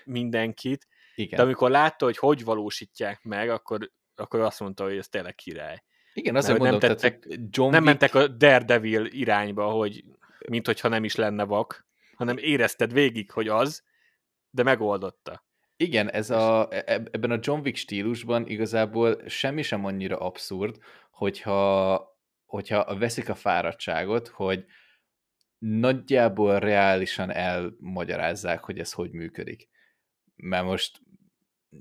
mindenkit, Igen. de amikor látta, hogy hogy valósítják meg, akkor, akkor azt mondta, hogy ez tényleg király. Igen, azért nem, mondom, tettek, tehát John nem Wick... mentek a Daredevil irányba, hogy mint hogyha nem is lenne vak, hanem érezted végig, hogy az, de megoldotta. Igen, ez a, e, e, ebben a John Wick stílusban igazából semmi sem annyira abszurd, hogyha, hogyha veszik a fáradtságot, hogy nagyjából reálisan elmagyarázzák, hogy ez hogy működik. Mert most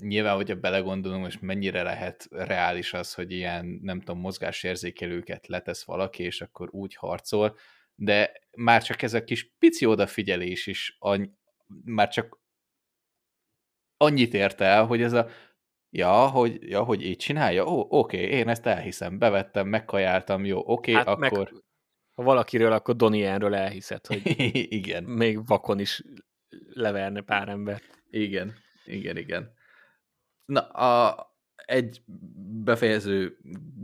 nyilván, hogyha belegondolunk, most mennyire lehet reális az, hogy ilyen, nem tudom, mozgásérzékelőket letesz valaki, és akkor úgy harcol, de már csak ez a kis pici odafigyelés is any- már csak annyit ért el, hogy ez a ja, hogy, ja, hogy így csinálja, ó, oké, én ezt elhiszem, bevettem, megkajáltam, jó, oké, hát akkor... Meg, ha valakiről, akkor Donienről elhiszed, hogy igen. még vakon is leverne pár ember. Igen, igen, igen. Na, a, egy befejező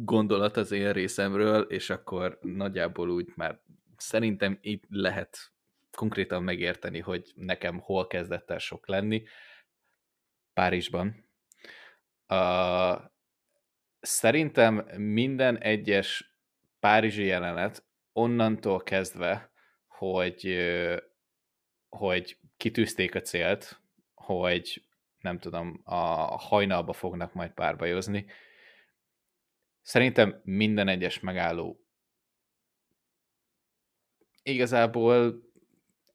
gondolat az én részemről, és akkor nagyjából úgy már szerintem itt lehet konkrétan megérteni, hogy nekem hol kezdett el sok lenni. Párizsban. Uh, szerintem minden egyes párizsi jelenet onnantól kezdve, hogy, hogy kitűzték a célt, hogy nem tudom, a hajnalba fognak majd párbajozni. Szerintem minden egyes megálló igazából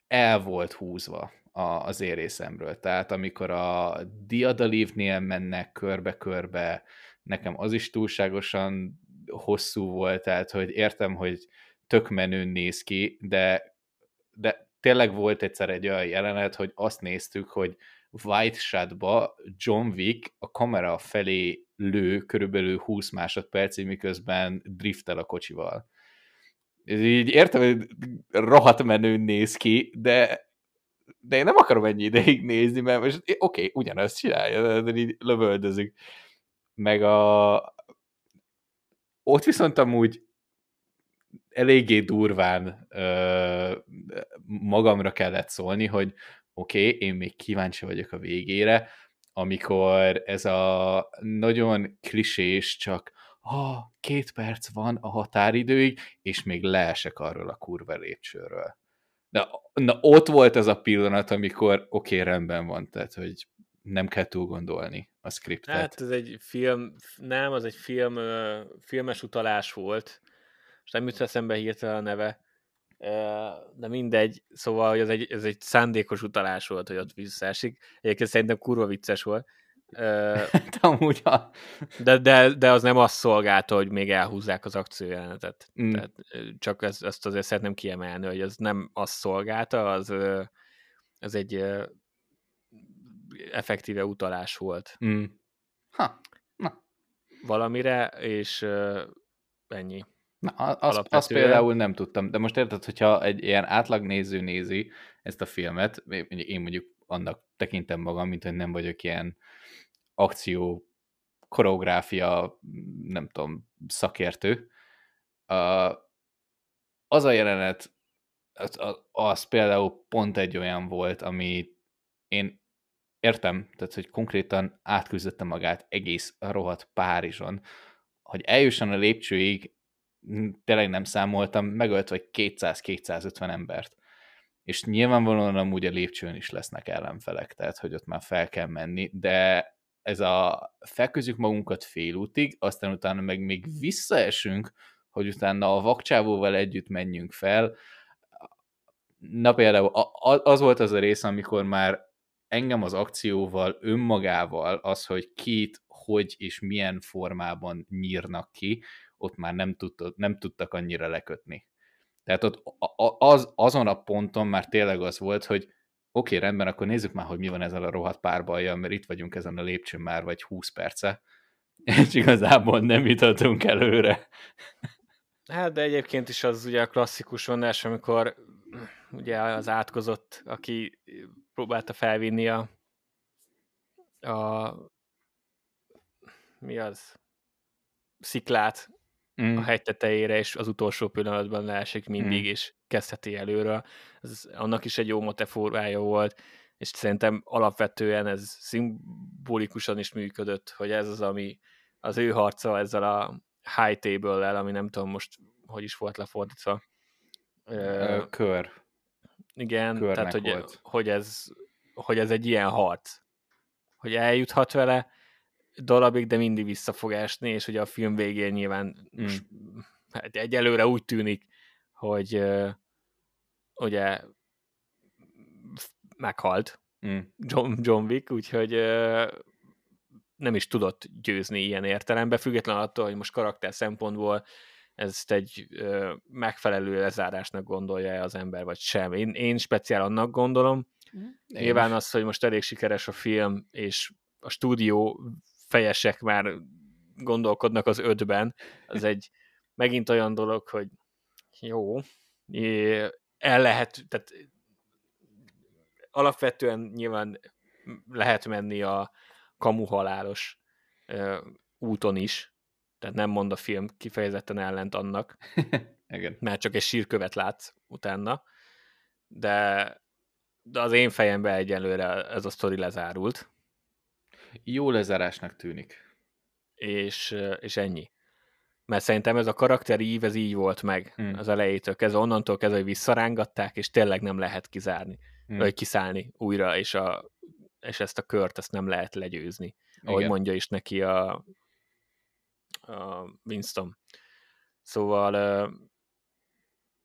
el volt húzva az érészemről. Tehát amikor a Diadalívnél mennek körbe-körbe, nekem az is túlságosan hosszú volt, tehát hogy értem, hogy tök menőn néz ki, de, de tényleg volt egyszer egy olyan jelenet, hogy azt néztük, hogy White Shotba John Wick a kamera felé lő körülbelül 20 másodpercig, miközben driftel a kocsival. Ez így értem, hogy rohadt menő néz ki, de de én nem akarom ennyi ideig nézni, mert most oké, okay, ugyanazt csinálja, de így lövöldözik. Meg a... Ott viszont amúgy eléggé durván ö, magamra kellett szólni, hogy oké, okay, én még kíváncsi vagyok a végére, amikor ez a nagyon klisés, csak ah, két perc van a határidőig, és még leesek arról a kurva lépcsőről. Na, na ott volt ez a pillanat, amikor oké, okay, rendben van, tehát, hogy nem kell túl gondolni a skriptet. Hát ez egy film, nem, az egy film, filmes utalás volt, és nem jut eszembe hirtelen a neve, de mindegy, szóval hogy ez egy, ez egy szándékos utalás volt, hogy ott visszaesik. Egyébként szerintem kurva vicces volt. Amúgy a... de, de, de az nem azt szolgálta, hogy még elhúzzák az akciójelenetet. Mm. Tehát csak ezt, ezt azért szeretném kiemelni, hogy ez nem azt szolgálta, az, az egy effektíve utalás volt. Mm. Ha. Na. Valamire, és ennyi. Na, azt, azt például nem tudtam, de most érted, hogyha egy ilyen átlagnéző nézi ezt a filmet, én mondjuk annak tekintem magam, mint hogy nem vagyok ilyen akció, koreográfia, nem tudom, szakértő. Az a jelenet, az, az például pont egy olyan volt, ami én értem, tehát hogy konkrétan átküzdötte magát egész rohadt Párizson, hogy eljusson a lépcsőig, tényleg nem számoltam, megölt vagy 200-250 embert. És nyilvánvalóan amúgy a lépcsőn is lesznek ellenfelek, tehát hogy ott már fel kell menni, de ez a felközük magunkat félútig, aztán utána meg még visszaesünk, hogy utána a vakcsávóval együtt menjünk fel. Na például az volt az a rész, amikor már engem az akcióval, önmagával, az, hogy kit, hogy és milyen formában nyírnak ki, ott már nem, tudtak, nem tudtak annyira lekötni. Tehát ott az, azon a ponton már tényleg az volt, hogy oké, okay, rendben, akkor nézzük már, hogy mi van ezzel a rohadt párbajjal, mert itt vagyunk ezen a lépcsőn már vagy 20 perce, és igazából nem jutottunk előre. Hát, de egyébként is az ugye a klasszikus vonás, amikor ugye az átkozott, aki próbálta felvinni a, a mi az? Sziklát mm. a hegy tetejére, és az utolsó pillanatban leesik mindig, mm. és kezdheti előre. Ez, annak is egy jó metaforája volt, és szerintem alapvetően ez szimbolikusan is működött, hogy ez az, ami az ő harca ezzel a high table-lel, ami nem tudom most, hogy is volt lefordítva. Kör. Igen, Körnek tehát hogy, volt. hogy, ez, hogy ez egy ilyen harc. Hogy eljuthat vele, darabig, de mindig vissza fog esni, és ugye a film végén nyilván mm. most, hát egyelőre úgy tűnik, hogy uh, ugye meghalt mm. John, John Wick, úgyhogy uh, nem is tudott győzni ilyen értelemben, független attól, hogy most karakter szempontból ezt egy uh, megfelelő lezárásnak gondolja az ember, vagy sem. Én, én speciál annak gondolom. Mm. Nyilván az, hogy most elég sikeres a film, és a stúdió fejesek már gondolkodnak az ötben, az egy megint olyan dolog, hogy jó, el lehet, tehát alapvetően nyilván lehet menni a kamuhalálos úton is, tehát nem mond a film kifejezetten ellent annak, Igen. mert csak egy sírkövet látsz utána, de, de az én fejemben egyelőre ez a sztori lezárult, jó lezárásnak tűnik. És, és ennyi. Mert szerintem ez a karakteri ív, ez így volt meg hmm. az elejétől kezdve, onnantól kezdve, hogy visszarángatták, és tényleg nem lehet kizárni, hmm. vagy kiszállni újra, és, a, és ezt a kört, ezt nem lehet legyőzni. Igen. Ahogy mondja is neki a, a Winston. Szóval uh,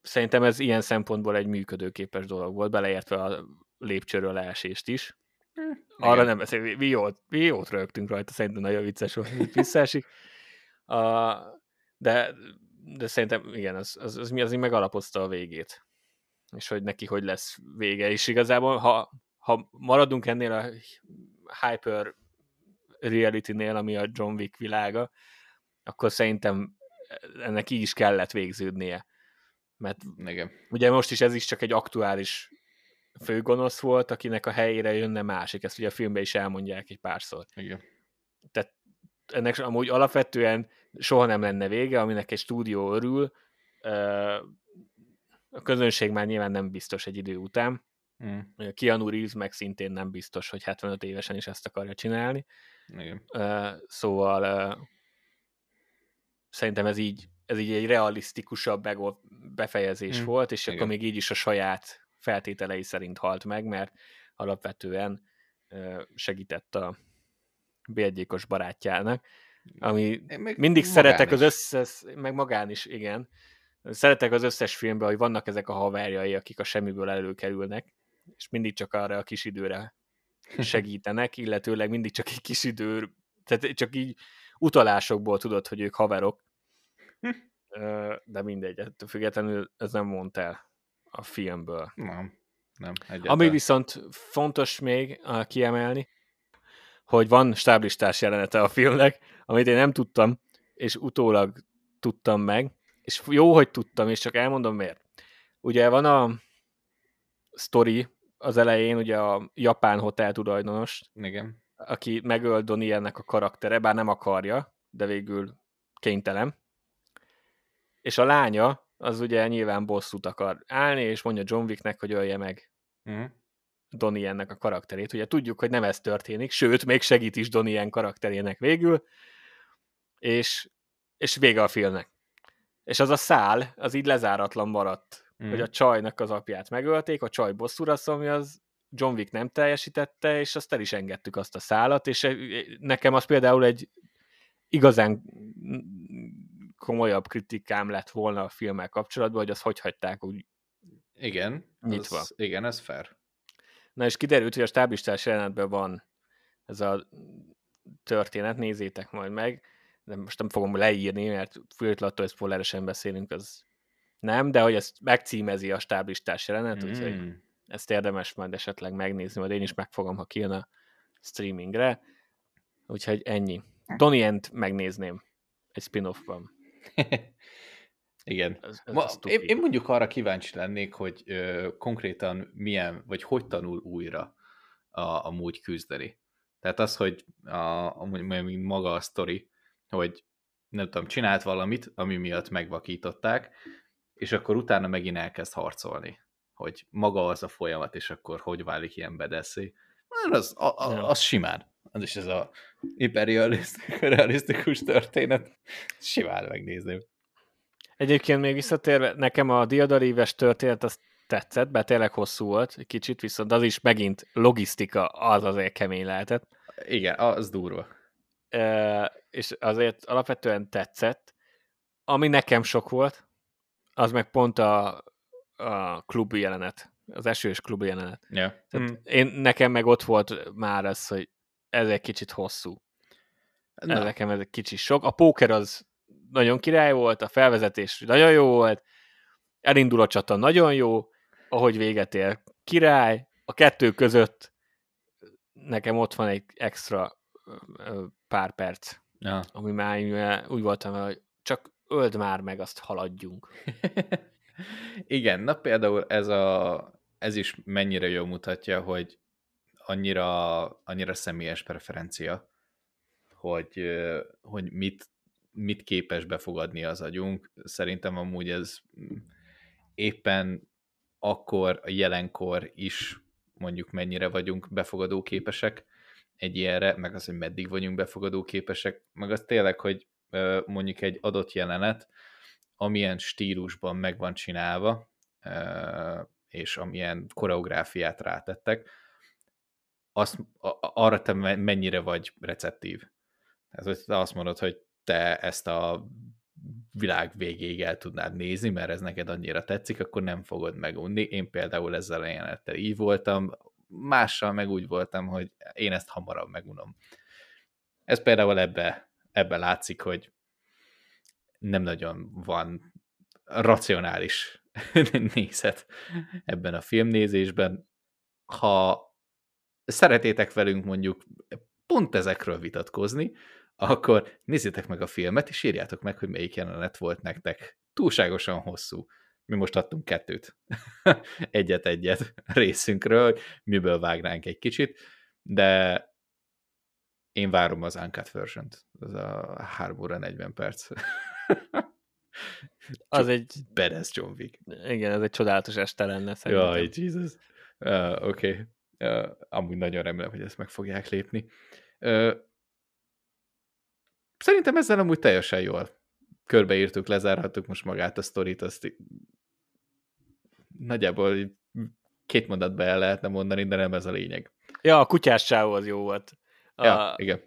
szerintem ez ilyen szempontból egy működőképes dolog volt, beleértve a lépcsőről leesést is. Arra nem beszél, mi jót, mi jót rögtünk rajta, szerintem nagyon vicces volt, hogy visszaesik. Uh, de, de szerintem igen, az, az, az, az, az megalapozta a végét. És hogy neki hogy lesz vége. És igazából, ha, ha maradunk ennél a hyper reality-nél, ami a John Wick világa, akkor szerintem ennek így is kellett végződnie. Mert Igen. ugye most is ez is csak egy aktuális főgonosz volt, akinek a helyére jönne másik. Ezt ugye a filmben is elmondják egy párszor. Igen. Tehát ennek amúgy alapvetően soha nem lenne vége, aminek egy stúdió örül. A közönség már nyilván nem biztos egy idő után. Mm. Keanu Reeves meg szintén nem biztos, hogy 75 évesen is ezt akarja csinálni. Igen. Szóval szerintem ez így, ez így egy realisztikusabb befejezés mm. volt, és Igen. akkor még így is a saját feltételei szerint halt meg, mert alapvetően segített a bérgyékos barátjának, ami meg mindig szeretek is. az összes, meg magán is, igen. Szeretek az összes filmben, hogy vannak ezek a haverjai, akik a semmiből előkerülnek, és mindig csak arra a kis időre segítenek, illetőleg mindig csak egy kis idő, tehát csak így utalásokból tudod, hogy ők haverok. De mindegy, ettől függetlenül ez nem mondta el a filmből. Nem, nem. Egyáltalán. Ami viszont fontos még kiemelni, hogy van stáblistás jelenete a filmnek, amit én nem tudtam, és utólag tudtam meg, és jó, hogy tudtam, és csak elmondom miért. Ugye van a story az elején, ugye a japán hotel tulajdonos, Igen. aki megöl Donnie ennek a karaktere, bár nem akarja, de végül kénytelen. És a lánya, az ugye nyilván bosszút akar állni, és mondja John Wicknek, hogy ölje meg uh-huh. Donnie ennek a karakterét. Ugye tudjuk, hogy nem ez történik, sőt, még segít is Donnie en karakterének végül, és, és vége a filmnek. És az a szál, az így lezáratlan maradt, mm. hogy a csajnak az apját megölték, a csaj bosszúra szomja, az John Wick nem teljesítette, és azt el is engedtük azt a szálat, és nekem az például egy igazán komolyabb kritikám lett volna a filmmel kapcsolatban, hogy azt hogy hagyták úgy igen, nyitva. Az, igen, ez fair. Na és kiderült, hogy a stáblistás jelenetben van ez a történet, nézzétek majd meg, de most nem fogom leírni, mert függetlenül attól, hogy spoileresen beszélünk, az nem, de hogy ezt megcímezi a stáblistás jelenet, mm. úgyhogy ezt érdemes majd esetleg megnézni, majd én is megfogom, ha kijön a streamingre. Úgyhogy ennyi. Donnie-ent megnézném egy spin-offban. Igen. Ez, ez Ma, én, én mondjuk arra kíváncsi lennék, hogy ö, konkrétan milyen, vagy hogy tanul újra a, a múgy küzdeni. Tehát az, hogy a, a, maga a sztori, hogy nem tudom, csinált valamit, ami miatt megvakították, és akkor utána megint elkezd harcolni, hogy maga az a folyamat, és akkor hogy válik ilyen bedeszé. Az, a, a, az simán. Az is ez a hiperrealisztikus történet. Simán megnézném. Egyébként még visszatérve, nekem a diadaríves történet az tetszett, bár tényleg hosszú volt, egy kicsit, viszont az is megint logisztika, az azért kemény lehetett. Igen, az durva és azért alapvetően tetszett. Ami nekem sok volt, az meg pont a, a klub jelenet, az esős klub jelenet. Yeah. Tehát mm. én, nekem meg ott volt már ez, hogy ez egy kicsit hosszú. Na. Ez nekem ez egy kicsit sok. A póker az nagyon király volt, a felvezetés nagyon jó volt, elindul a csata nagyon jó, ahogy véget ér király, a kettő között nekem ott van egy extra pár perc, ja. ami már úgy voltam, hogy csak öld már meg, azt haladjunk. Igen, na például ez, a, ez is mennyire jól mutatja, hogy annyira, annyira személyes preferencia, hogy, hogy mit, mit képes befogadni az agyunk. Szerintem amúgy ez éppen akkor, a jelenkor is mondjuk mennyire vagyunk befogadó képesek, egy ilyenre, meg az, hogy meddig vagyunk befogadó képesek, meg az tényleg, hogy mondjuk egy adott jelenet, amilyen stílusban meg van csinálva, és amilyen koreográfiát rátettek, azt, arra te mennyire vagy receptív. Ez, hogy te azt mondod, hogy te ezt a világ végéig el tudnád nézni, mert ez neked annyira tetszik, akkor nem fogod megunni. Én például ezzel a jelenettel így voltam, mással meg úgy voltam, hogy én ezt hamarabb megunom. Ez például ebbe, ebbe látszik, hogy nem nagyon van racionális nézet ebben a filmnézésben. Ha szeretétek velünk mondjuk pont ezekről vitatkozni, akkor nézzétek meg a filmet, és írjátok meg, hogy melyik jelenet volt nektek túlságosan hosszú. Mi most adtunk kettőt. Egyet-egyet részünkről, hogy miből vágnánk egy kicsit, de én várom az Uncut version-t. Az a 3 óra 40 perc. az egy... Beres John Wick. Igen, ez egy csodálatos este lenne szerintem. Jaj, Jesus. Uh, Oké. Okay. Uh, amúgy nagyon remélem, hogy ezt meg fogják lépni. Uh, szerintem ezzel amúgy teljesen jól körbeírtuk, lezárhattuk most magát a sztorit, azt nagyjából két mondatba el lehetne mondani, de nem ez a lényeg. Ja, a kutyás csávó az jó volt. A, ja, igen.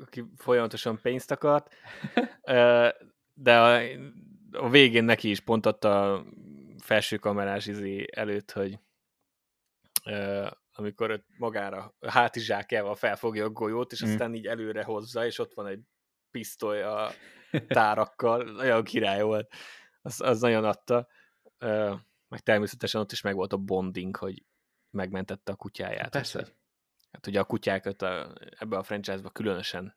Aki folyamatosan pénzt akart, de a, a végén neki is pont adta a felső kamerás izé előtt, hogy amikor magára hátizsákjával felfogja a golyót, és mm. aztán így előre hozza, és ott van egy pisztoly a tárakkal, nagyon király volt, az, az nagyon adta. Meg természetesen ott is meg volt a bonding, hogy megmentette a kutyáját. Persze. Hát ugye a kutyákat a, ebbe a franchise-ba különösen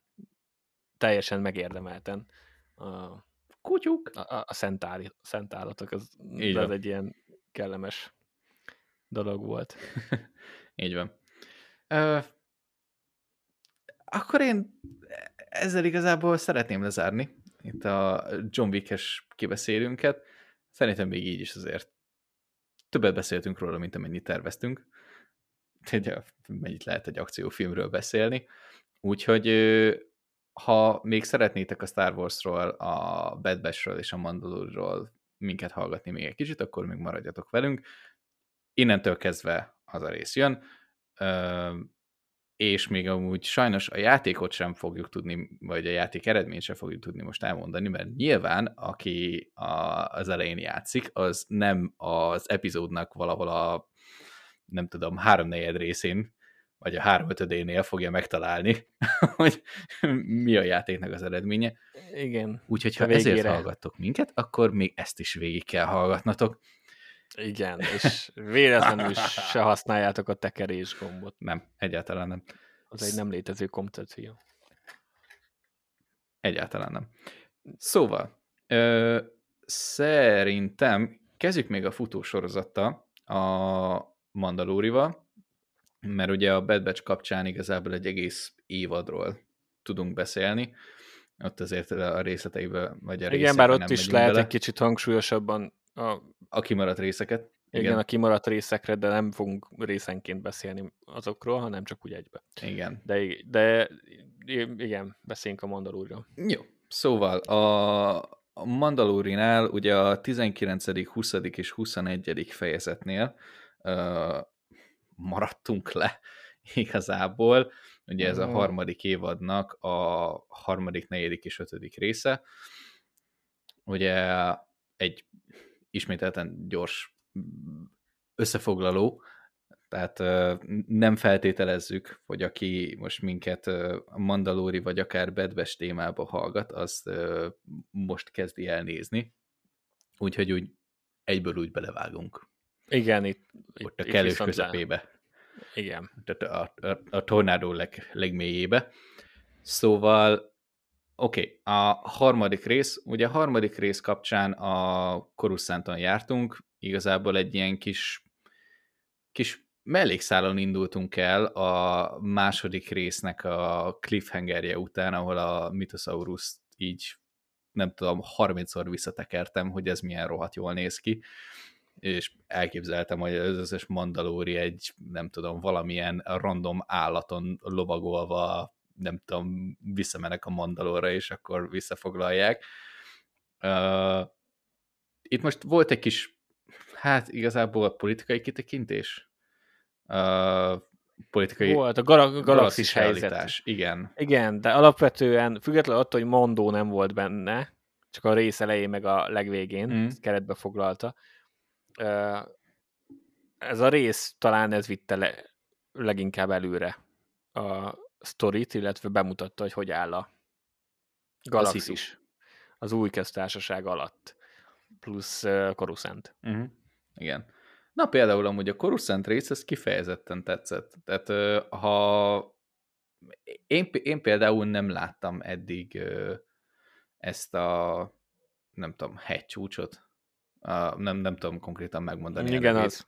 teljesen megérdemelten. A, Kutyuk? A, a, szent, szent állatok, az, az egy ilyen kellemes dolog volt. Így van. Ö, akkor én ezzel igazából szeretném lezárni itt a John Wick-es kibeszélünket. Szerintem még így is azért többet beszéltünk róla, mint amennyit terveztünk. Ugye, mennyit lehet egy akciófilmről beszélni. Úgyhogy ha még szeretnétek a Star Wars-ról, a Bad Batch-ről és a Mandalore-ról minket hallgatni még egy kicsit, akkor még maradjatok velünk. Innentől kezdve az a rész jön és még amúgy sajnos a játékot sem fogjuk tudni, vagy a játék eredményt sem fogjuk tudni most elmondani, mert nyilván, aki a, az elején játszik, az nem az epizódnak valahol a, nem tudom, háromnegyed részén, vagy a háromötödénél fogja megtalálni, hogy mi a játéknak az eredménye. Igen. Úgyhogy ha ezért hallgattok minket, akkor még ezt is végig kell hallgatnatok. Igen, és véletlenül se használjátok a tekerés gombot. Nem, egyáltalán nem. Az egy nem létező kompetencia. Egyáltalán nem. Szóval, ö, szerintem kezdjük még a futósorozattal, a Mandalórival, mert ugye a Bad Batch kapcsán igazából egy egész évadról tudunk beszélni, ott azért a részleteiben, vagy a Igen, bár ott is lehet bele. egy kicsit hangsúlyosabban a a kimaradt részeket. Igen. igen, a kimaradt részekre, de nem fogunk részenként beszélni azokról, hanem csak úgy egybe. Igen. De, de igen, beszéljünk a Mandalúrról. Jó, szóval a, a Mandalórinál ugye a 19., 20. és 21. fejezetnél uh, maradtunk le igazából. Ugye ez a harmadik évadnak a harmadik, negyedik és ötödik része. Ugye egy ismételten gyors összefoglaló, tehát nem feltételezzük, hogy aki most minket Mandalóri vagy akár Bedves témába hallgat, az most kezdi el nézni. Úgyhogy úgy egyből úgy belevágunk. Igen, itt, Ott a kellős közepébe. Igen. Tehát a, a, a tornádó leg, legmélyébe. Szóval Oké, okay. a harmadik rész, ugye a harmadik rész kapcsán a Korusszánton jártunk, igazából egy ilyen kis, kis mellékszálon indultunk el a második résznek a cliffhangerje után, ahol a Mythosaurus így nem tudom, 30-szor visszatekertem, hogy ez milyen rohadt jól néz ki, és elképzeltem, hogy az összes mandalóri egy, nem tudom, valamilyen random állaton lovagolva nem tudom, visszamenek a Mandalorra, és akkor visszafoglalják. Uh, itt most volt egy kis, hát igazából a politikai kitekintés. Uh, politikai Volt, a gal- galaxis helyzet. Igen. Igen, de alapvetően függetlenül attól, hogy Mondó nem volt benne, csak a rész elején meg a legvégén mm. keretbe foglalta. Ez a rész talán ez vitte le, leginkább előre a, sztorit, illetve bemutatta, hogy hogy áll a galaxis az új köztársaság alatt, plusz uh, Coruscant. Uh-huh. Igen. Na például amúgy a Coruscant rész, ez kifejezetten tetszett. Tehát ha én, én például nem láttam eddig ezt a nem tudom, hegycsúcsot. Nem, nem tudom konkrétan megmondani. Igen, az.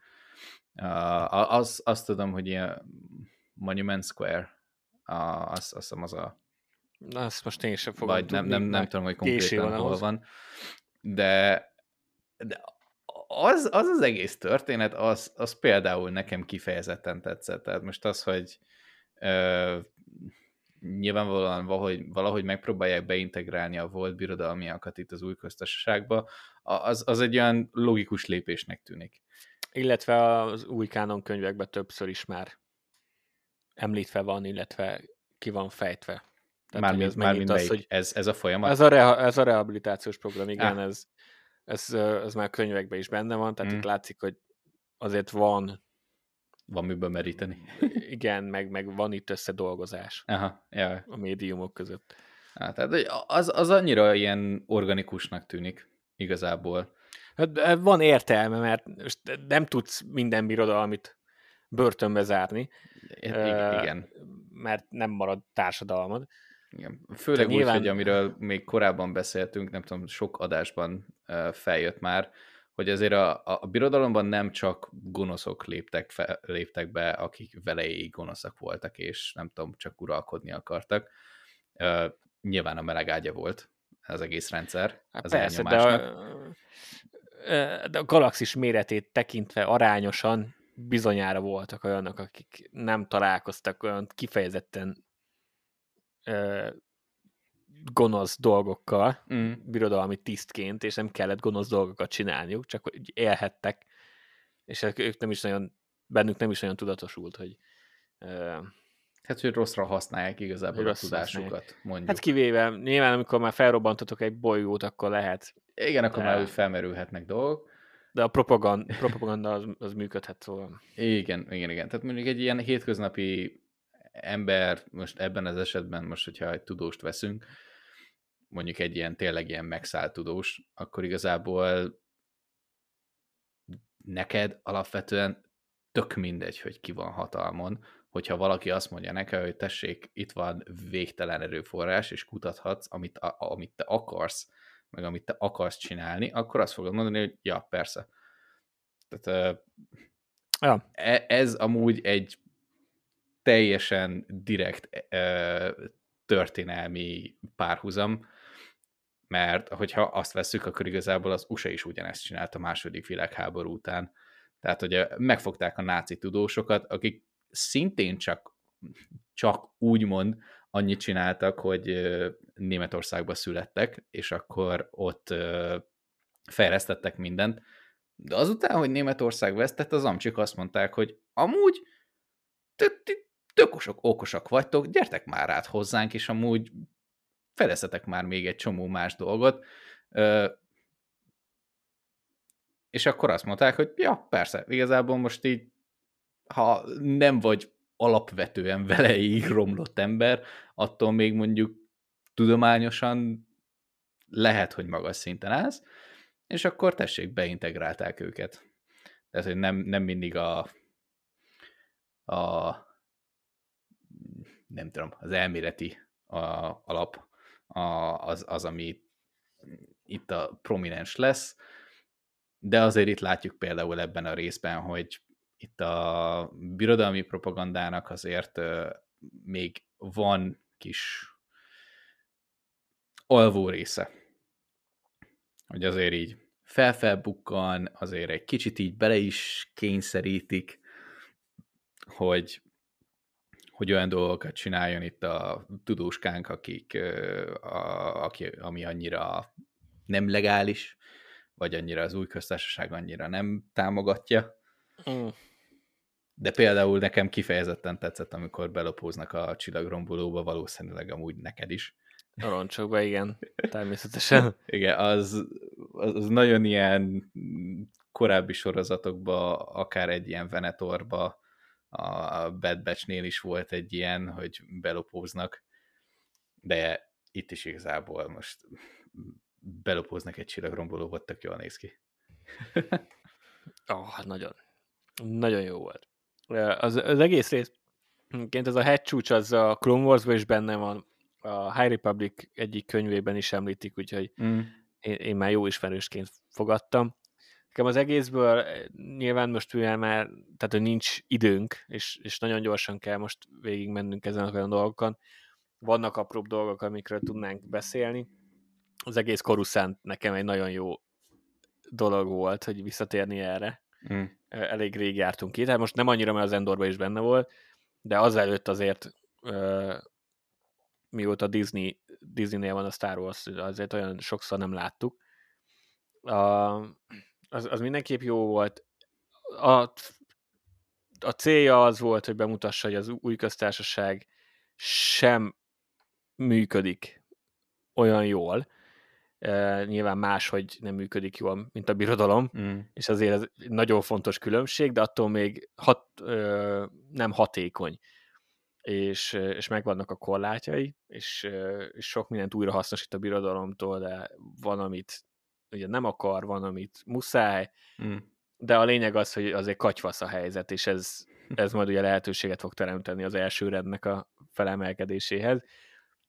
az. Azt tudom, hogy ilyen Monument Square, azt, azt hiszem az a Na, azt most én sem fogom Vagy nem, nem, nem tudom, hogy konkrétan van hol van. De, de az, az az egész történet, az, az például nekem kifejezetten tetszett. Tehát most az, hogy ö, nyilvánvalóan valahogy, valahogy megpróbálják beintegrálni a volt birodalmiakat itt az új köztársaságba, az, az egy olyan logikus lépésnek tűnik. Illetve az új kánon könyvekben többször is már említve van, illetve ki van fejtve. Tehát, mármint, ez mármint az, hogy ez, ez a folyamat? Ez a, reha, ez a rehabilitációs program, igen, ah. ez, ez, ez már könyvekben is benne van, tehát mm. itt látszik, hogy azért van van miből meríteni. Igen, meg, meg van itt összedolgozás Aha, ja. a médiumok között. Hát, tehát az, az annyira ilyen organikusnak tűnik igazából. Hát van értelme, mert nem tudsz minden birodalmit börtönbe zárni. Igen. Mert nem marad társadalmad. Igen. Főleg nyilván... úgy, hogy amiről még korábban beszéltünk, nem tudom, sok adásban feljött már, hogy azért a, a birodalomban nem csak gonoszok léptek, fe, léptek be, akik veleig gonoszak voltak, és nem tudom, csak uralkodni akartak. Uh, nyilván a meleg ágya volt az egész rendszer, hát az persze, de a, de a galaxis méretét tekintve arányosan bizonyára voltak olyanok, akik nem találkoztak olyan kifejezetten gonosz dolgokkal, mm. birodalmi tisztként, és nem kellett gonosz dolgokat csinálniuk, csak hogy élhettek, és ők nem is nagyon, bennük nem is olyan tudatosult, hogy uh, Hát, hogy rosszra használják igazából a tudásukat, használják. mondjuk. Hát kivéve, nyilván amikor már felrobbantatok egy bolygót, akkor lehet. Igen, akkor de... már úgy felmerülhetnek dolgok. De a propaganda, propaganda az, az működhet, szóval. Igen, igen, igen. Tehát mondjuk egy ilyen hétköznapi ember, most ebben az esetben, most hogyha egy tudóst veszünk, mondjuk egy ilyen tényleg ilyen megszállt tudós, akkor igazából neked alapvetően tök mindegy, hogy ki van hatalmon, hogyha valaki azt mondja nekem, hogy tessék, itt van végtelen erőforrás, és kutathatsz, amit, a, amit te akarsz, meg amit te akarsz csinálni, akkor azt fogod mondani, hogy ja, persze. Tehát ja. E, ez amúgy egy teljesen direkt történelmi párhuzam, mert hogyha azt veszük, akkor igazából az USA is ugyanezt csinált a második világháború után. Tehát, hogy megfogták a náci tudósokat, akik szintén csak, csak úgymond annyit csináltak, hogy Németországba születtek, és akkor ott fejlesztettek mindent. De azután, hogy Németország vesztett, az amcsik azt mondták, hogy amúgy tök okosak vagytok, gyertek már át hozzánk, és amúgy fedezhetek már még egy csomó más dolgot. És akkor azt mondták, hogy ja, persze, igazából most így, ha nem vagy alapvetően veleig romlott ember, attól még mondjuk tudományosan lehet, hogy magas szinten állsz, és akkor tessék, beintegrálták őket. Tehát, hogy nem, nem mindig a, a nem tudom, az elméleti a, alap a, az, az, ami itt a prominens lesz, de azért itt látjuk például ebben a részben, hogy itt a birodalmi propagandának azért még van kis alvó része. Hogy azért így felfelbukkan, azért egy kicsit így bele is kényszerítik, hogy hogy olyan dolgokat csináljon itt a tudóskánk, akik, a, aki, ami annyira nem legális, vagy annyira az új köztársaság annyira nem támogatja. Mm. De például nekem kifejezetten tetszett, amikor belopóznak a csillagrombolóba, valószínűleg amúgy neked is. A roncsokba, igen, természetesen. igen, az, az, az nagyon ilyen korábbi sorozatokba, akár egy ilyen Venetorba, a Bad Batch-nél is volt egy ilyen, hogy belopóznak, de itt is igazából most belopóznak egy csillagrombolóba, tök jól néz ki. oh, nagyon. Nagyon jó volt. Az, az egész rész, ez a hegycsúcs, az a Clone wars is benne van, a High Republic egyik könyvében is említik, úgyhogy mm. én, én már jó ismerősként fogadtam. Nekem az egészből nyilván most mivel már, tehát hogy nincs időnk, és, és nagyon gyorsan kell most végigmennünk ezen a olyan dolgokon, vannak apróbb dolgok, amikről tudnánk beszélni. Az egész Koruszánt nekem egy nagyon jó dolog volt, hogy visszatérni erre. Mm. Elég rég jártunk ki, tehát most nem annyira, mert az Endorban is benne volt, de azelőtt azért mióta Disney, Disney-nél van a Star Wars, azért olyan sokszor nem láttuk. A, az, az mindenképp jó volt. A, a célja az volt, hogy bemutassa, hogy az új köztársaság sem működik olyan jól. E, nyilván máshogy nem működik jól, mint a birodalom, mm. és azért ez nagyon fontos különbség, de attól még hat, ö, nem hatékony és, és megvannak a korlátjai, és, és sok mindent újra hasznosít a birodalomtól, de van, amit ugye nem akar, van, amit muszáj, mm. de a lényeg az, hogy azért katyvasz a helyzet, és ez, ez majd ugye lehetőséget fog teremteni az első rendnek a felemelkedéséhez,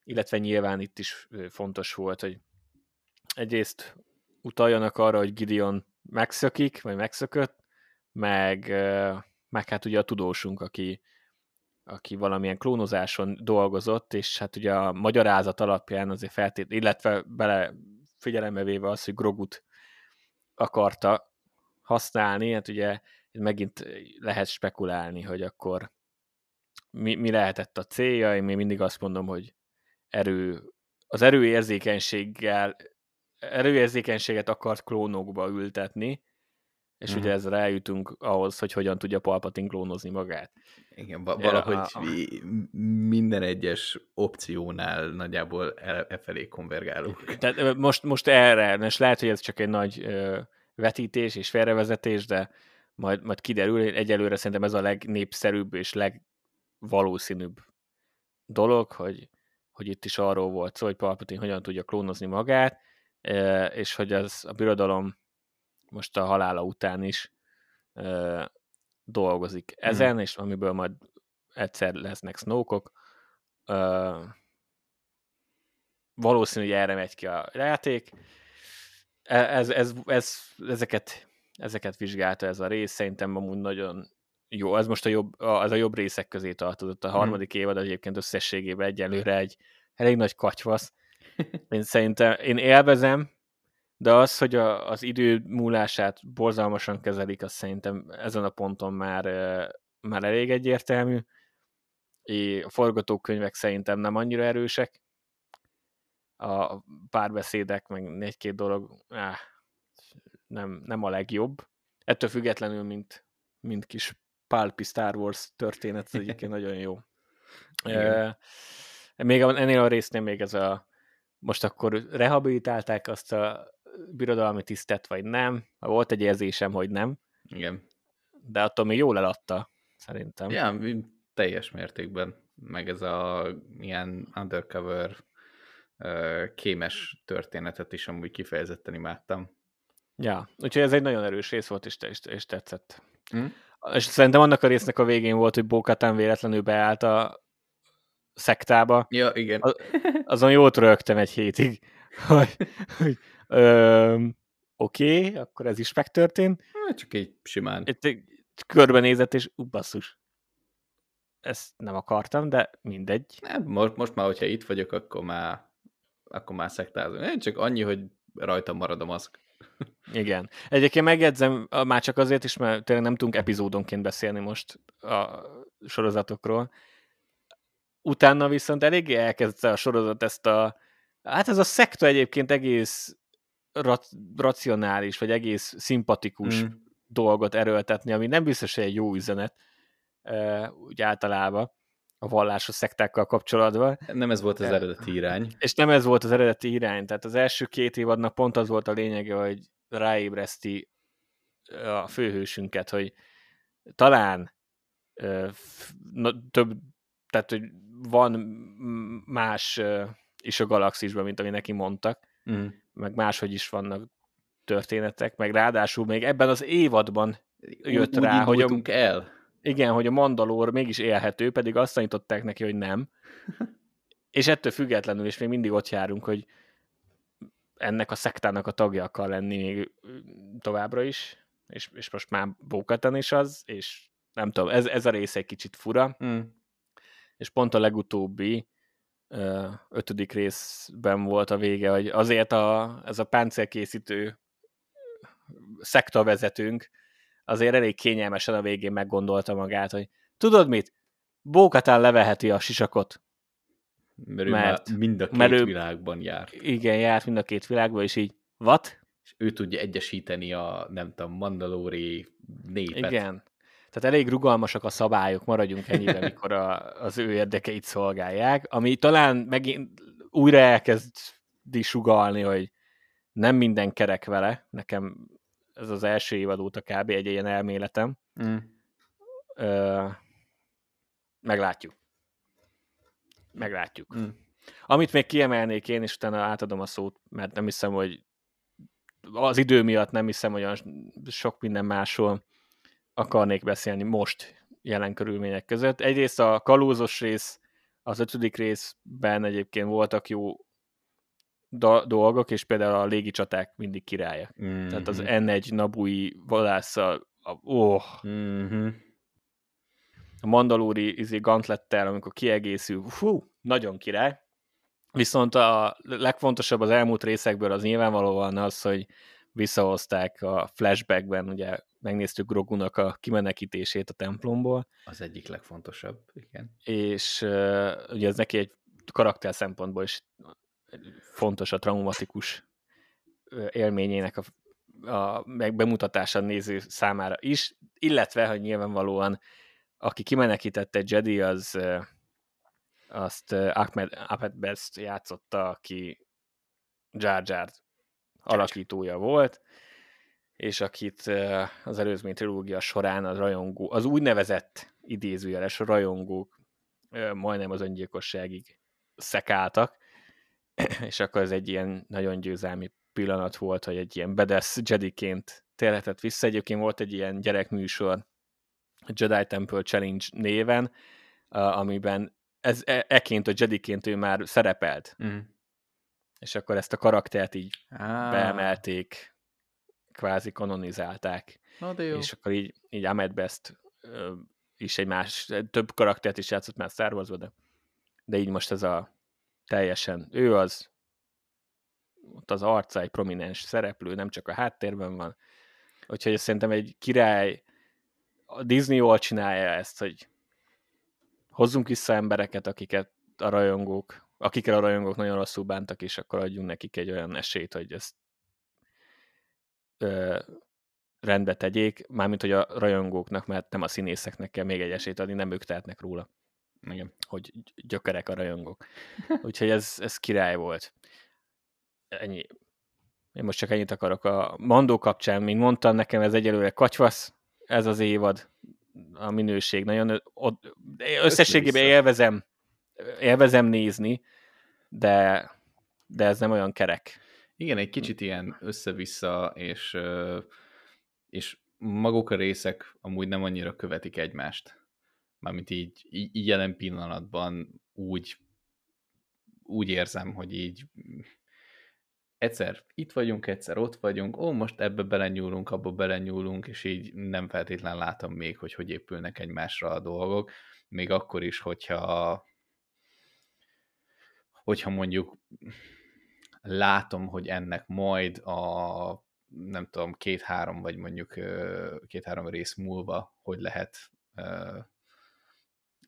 illetve nyilván itt is fontos volt, hogy egyrészt utaljanak arra, hogy Gideon megszökik, vagy megszökött, meg, meg hát ugye a tudósunk, aki, aki valamilyen klónozáson dolgozott, és hát ugye a magyarázat alapján azért feltét, illetve bele figyelembe véve az, hogy Grogut akarta használni, hát ugye megint lehet spekulálni, hogy akkor mi, mi lehetett a célja, én még mindig azt mondom, hogy erő, az erőérzékenységgel erőérzékenységet akart klónokba ültetni, és uh-huh. ugye ezzel eljutunk ahhoz, hogy hogyan tudja Palpatine klónozni magát. Igen, valahogy a... minden egyes opciónál nagyjából e, e felé konvergálunk. Tehát most, most erre, és lehet, hogy ez csak egy nagy ö, vetítés és félrevezetés, de majd, majd kiderül, egyelőre szerintem ez a legnépszerűbb és legvalószínűbb dolog, hogy, hogy itt is arról volt szó, hogy Palpatine hogyan tudja klónozni magát, és hogy az a birodalom most a halála után is ö, dolgozik ezen, mm. és amiből majd egyszer lesznek snókok. Ö, valószínű, hogy erre megy ki a játék. E, ez, ez, ez, ezeket, ezeket vizsgálta ez a rész, szerintem amúgy nagyon jó. Ez most a jobb, az a jobb részek közé tartozott. A mhm. harmadik mm. évad egyébként összességében egyelőre egy elég nagy katyvasz. Én szerintem, én élvezem, de az, hogy a, az idő múlását borzalmasan kezelik, azt szerintem ezen a ponton már, már elég egyértelmű. É, a forgatókönyvek szerintem nem annyira erősek. A párbeszédek, meg egy-két dolog áh, nem, nem a legjobb. Ettől függetlenül, mint, mint kis pálpi Star Wars történet, ez egyébként nagyon jó. E, még ennél a résznél még ez a most akkor rehabilitálták azt a birodalmi tisztet, vagy nem. Volt egy érzésem, hogy nem. Igen. De attól még jól eladta, szerintem. Ja, teljes mértékben. Meg ez a ilyen undercover kémes történetet is amúgy kifejezetten imádtam. Ja, úgyhogy ez egy nagyon erős rész volt, és, és, és tetszett. Mm. És szerintem annak a résznek a végén volt, hogy Bókatán véletlenül beállt a szektába. Ja, igen. azon jót rögtem egy hétig, hogy, hogy Oké, okay, akkor ez is megtörtént. Hát csak egy simán. Itt körbenézett, és ú, basszus. Ezt nem akartam, de mindegy. Nem, most, most már, hogyha itt vagyok, akkor már, akkor már szektázom. Én csak annyi, hogy rajtam marad a maszk. Igen. Egyébként megjegyzem, már csak azért is, mert tényleg nem tudunk epizódonként beszélni most a sorozatokról. Utána viszont eléggé elkezdte a sorozat ezt a Hát ez a szekta egyébként egész racionális, vagy egész szimpatikus mm. dolgot erőltetni, ami nem biztos, hogy egy jó üzenet, úgy általában a vallásos szektákkal kapcsolatban. Nem ez volt az eredeti irány. És nem ez volt az eredeti irány. Tehát az első két évadnak pont az volt a lényege, hogy ráébreszti a főhősünket, hogy talán több, tehát hogy van más is a galaxisban, mint ami neki mondtak, mm meg máshogy is vannak történetek, meg ráadásul még ebben az évadban jött úgy rá, hogy a, el. igen, hogy a Mandalor mégis élhető, pedig azt tanították neki, hogy nem. És ettől függetlenül is még mindig ott járunk, hogy ennek a szektának a tagja akar lenni még továbbra is, és, és most már Bókatan is az, és nem tudom, ez, ez a rész egy kicsit fura, Mm. és pont a legutóbbi ötödik részben volt a vége, hogy azért a, ez a páncélkészítő szekta vezetőnk azért elég kényelmesen a végén meggondolta magát, hogy tudod mit? Bókatán leveheti a sisakot. Mert, Mert- mind a két mert ő- világban jár. Igen, járt mind a két világban, és így, what? És ő tudja egyesíteni a, nem tudom, mandalóri népet. Igen. Tehát elég rugalmasak a szabályok, maradjunk ennyiben, mikor a, az ő érdekeit szolgálják, ami talán megint újra elkezdi sugalni, hogy nem minden kerek vele, nekem ez az első évad óta kb. egy ilyen elméletem. Mm. Ö, meglátjuk. Meglátjuk. Mm. Amit még kiemelnék én, és utána átadom a szót, mert nem hiszem, hogy az idő miatt nem hiszem, hogy olyan sok minden másról akarnék beszélni most jelen körülmények között. Egyrészt a kalózos rész, az ötödik részben egyébként voltak jó do- dolgok, és például a légicsaták mindig királya. Mm-hmm. Tehát az N1 Nabui vadásszal, a, oh, Mm-hmm. a mandalóri izé, gantlettel, amikor kiegészül, fú, nagyon király. Viszont a legfontosabb az elmúlt részekből az nyilvánvalóan az, hogy visszahozták a flashbackben, ugye megnéztük Grogunak a kimenekítését a templomból, Az egyik legfontosabb, igen. és uh, ugye ez neki egy karakter szempontból is fontos a traumatikus élményének a, a bemutatása a néző számára is, illetve, hogy nyilvánvalóan aki kimenekítette Jedi, az azt Ahmed, Ahmed Best játszotta, aki Jar Jar alakítója volt, és akit az előzmény trilógia során az rajongó, az úgynevezett idézőjeles rajongók majdnem az öngyilkosságig szekáltak, és akkor ez egy ilyen nagyon győzelmi pillanat volt, hogy egy ilyen bedesz Jediként térhetett vissza. Egyébként volt egy ilyen gyerekműsor, Jedi Temple Challenge néven, amiben ez e- eként a Jediként ő már szerepelt, Mm. És akkor ezt a karaktert így Ah, beemelték, kvázi kanonizálták, Na de jó. és akkor így, így Ahmed Best ö, is egy más, több karaktert is játszott már Star Wars-ba, de, de így most ez a teljesen, ő az, ott az arca egy prominens szereplő, nem csak a háttérben van, úgyhogy szerintem egy király, a Disney jól csinálja ezt, hogy hozzunk vissza embereket, akiket a rajongók, akikkel a rajongók nagyon rosszul bántak, és akkor adjunk nekik egy olyan esélyt, hogy ezt ö, rendbe tegyék, mármint, hogy a rajongóknak, mert nem a színészeknek kell még egy esélyt adni, nem ők tehetnek róla, Igen. hogy gyökerek a rajongók. Úgyhogy ez, ez király volt. Ennyi. Én most csak ennyit akarok a Mandó kapcsán, mint mondtam, nekem ez egyelőre kacsvasz, ez az évad, a minőség nagyon, összességében élvezem, élvezem nézni, de, de ez nem olyan kerek. Igen, egy kicsit ilyen össze-vissza, és, és maguk a részek amúgy nem annyira követik egymást. Mármint így, így jelen pillanatban úgy, úgy érzem, hogy így egyszer itt vagyunk, egyszer ott vagyunk, ó, most ebbe belenyúlunk, abba belenyúlunk, és így nem feltétlen látom még, hogy hogy épülnek egymásra a dolgok, még akkor is, hogyha hogyha mondjuk látom, hogy ennek majd a nem tudom, két-három, vagy mondjuk két-három rész múlva, hogy lehet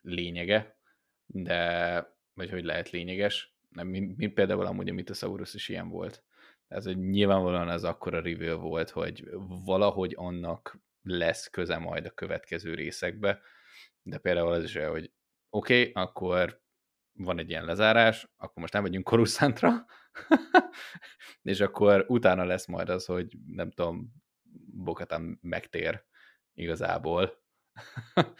lényege, de, vagy hogy lehet lényeges, nem, mint, például amúgy a Mythosaurus is ilyen volt. Ez, hogy nyilvánvalóan ez akkora reveal volt, hogy valahogy annak lesz köze majd a következő részekbe, de például az is hogy oké, okay, akkor van egy ilyen lezárás, akkor most nem vagyunk Coruscantra, és akkor utána lesz majd az, hogy nem tudom, Bokatán megtér igazából,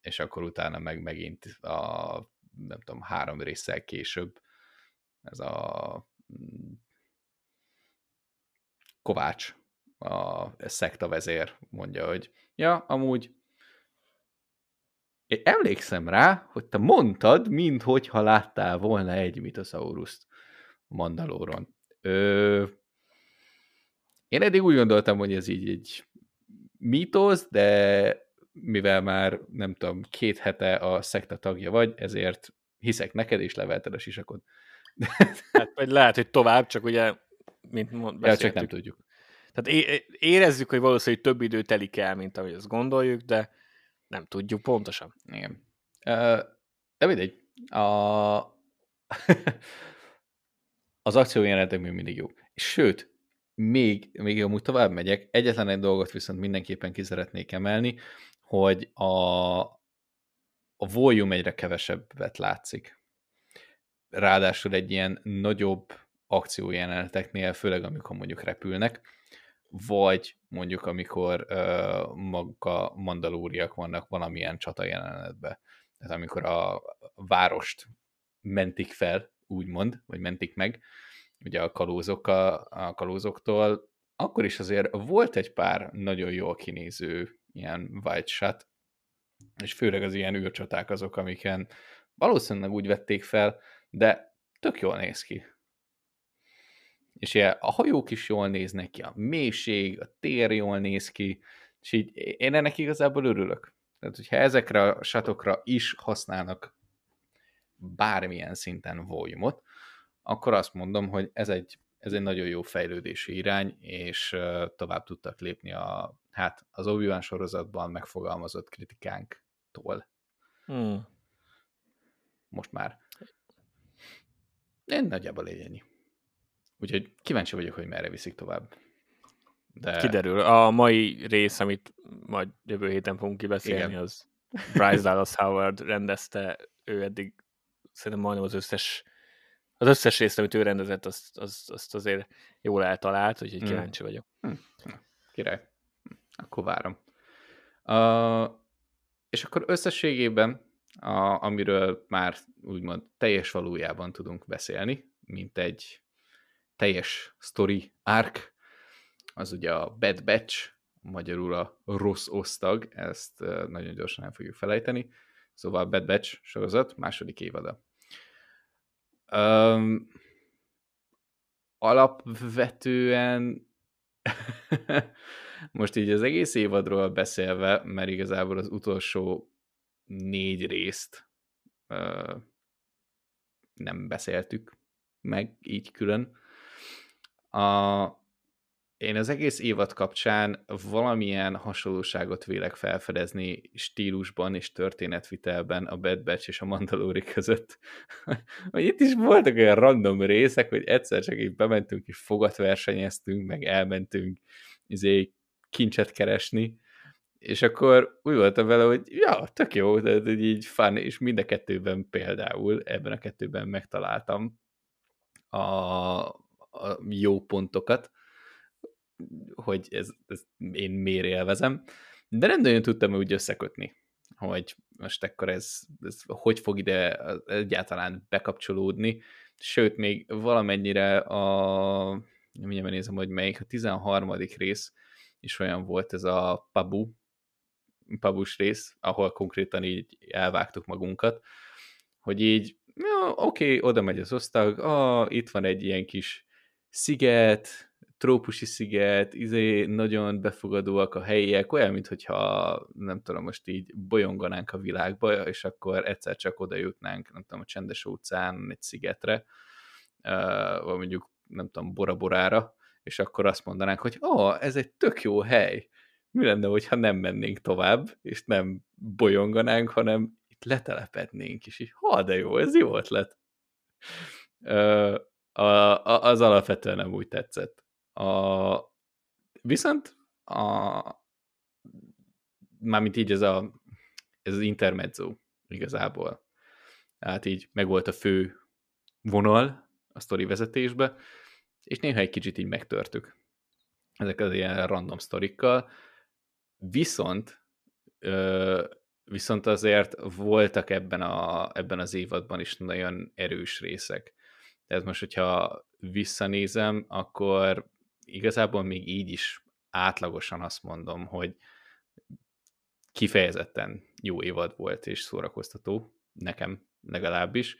és akkor utána meg megint a nem tudom, három résszel később ez a mm, Kovács, a szekta vezér mondja, hogy ja, amúgy én emlékszem rá, hogy te mondtad, minthogyha láttál volna egy mitosauruszt Mandalóron. Ö, én eddig úgy gondoltam, hogy ez így egy mítosz, de mivel már nem tudom, két hete a szekta tagja vagy, ezért hiszek neked, és levelted a sisakod. Hát, vagy lehet, hogy tovább, csak ugye, mint beszéltük. Ja, csak nem tudjuk. Tehát érezzük, hogy valószínűleg több idő telik el, mint ahogy azt gondoljuk, de nem tudjuk pontosan. Igen. De mindegy. A... az akciójelenetek még mindig jó. Sőt, még, még amúgy tovább megyek, egyetlen egy dolgot viszont mindenképpen ki szeretnék emelni, hogy a, a volume egyre kevesebbet látszik. Ráadásul egy ilyen nagyobb akciójeleneteknél, főleg amikor mondjuk repülnek, vagy mondjuk amikor uh, maga mandalóriak vannak valamilyen csata jelenetben. Tehát amikor a várost mentik fel, úgymond, vagy mentik meg, ugye a, kalózok a, a kalózoktól, akkor is azért volt egy pár nagyon jól kinéző ilyen white shot, és főleg az ilyen űrcsaták azok, amiken valószínűleg úgy vették fel, de tök jól néz ki. És ilyen, a hajók is jól néznek ki, a mélység, a tér jól néz ki, és így én ennek igazából örülök. Tehát, hogyha ezekre a satokra is használnak bármilyen szinten volume akkor azt mondom, hogy ez egy, ez egy nagyon jó fejlődési irány, és tovább tudtak lépni a, hát az obi sorozatban megfogalmazott kritikánktól. Hmm. Most már. Én nagyjából ennyi. Úgyhogy kíváncsi vagyok, hogy merre viszik tovább. De... Kiderül. A mai rész, amit majd jövő héten fogunk kibeszélni, Igen. az Bryce Dallas Howard rendezte, ő eddig szerintem majdnem az összes az összes részt, amit ő rendezett, azt, azt, azt azért jól eltalált, úgyhogy hmm. kíváncsi vagyok. Hmm. Király. Akkor várom. Uh, és akkor összességében, a, amiről már úgymond teljes valójában tudunk beszélni, mint egy teljes story arc, az ugye a Bad Batch, magyarul a rossz osztag, ezt nagyon gyorsan el fogjuk felejteni. Szóval Bad Batch sorozat második évada. Um, alapvetően most így az egész évadról beszélve, mert igazából az utolsó négy részt uh, nem beszéltük meg így külön. A, én az egész évad kapcsán valamilyen hasonlóságot vélek felfedezni stílusban és történetvitelben a Bad Batch és a Mandalori között. hogy itt is voltak olyan random részek, hogy egyszer csak így bementünk és fogat versenyeztünk, meg elmentünk izé, kincset keresni, és akkor úgy voltam vele, hogy ja, tök jó, de így fun, és mind a kettőben például, ebben a kettőben megtaláltam a, a jó pontokat, hogy ez, ez én miért élvezem, de nem nagyon tudtam úgy összekötni, hogy most akkor ez, ez hogy fog ide egyáltalán bekapcsolódni, sőt, még valamennyire a, mindjárt nézem, hogy melyik, a 13. rész is olyan volt ez a Pabu, Pabus rész, ahol konkrétan így elvágtuk magunkat, hogy így, oké, okay, oda megy az osztag, ah, itt van egy ilyen kis sziget, trópusi sziget, izé nagyon befogadóak a helyiek, olyan, mintha nem tudom, most így bolyonganánk a világba, és akkor egyszer csak oda jutnánk, nem tudom, a csendes óceán egy szigetre, vagy mondjuk, nem tudom, Bora-Borára, és akkor azt mondanánk, hogy ó, ez egy tök jó hely. Mi lenne, hogyha nem mennénk tovább, és nem bolyonganánk, hanem itt letelepednénk, és így, ha, de jó, ez jó ötlet. A, a, az alapvetően nem úgy tetszett. A, viszont a, mármint így ez, a, ez az intermezzo igazából. Tehát így megvolt a fő vonal a sztori vezetésbe, és néha egy kicsit így megtörtük. Ezek az ilyen random sztorikkal. Viszont ö, viszont azért voltak ebben, a, ebben az évadban is nagyon erős részek. Tehát most, hogyha visszanézem, akkor igazából még így is átlagosan azt mondom, hogy kifejezetten jó évad volt és szórakoztató, nekem legalábbis,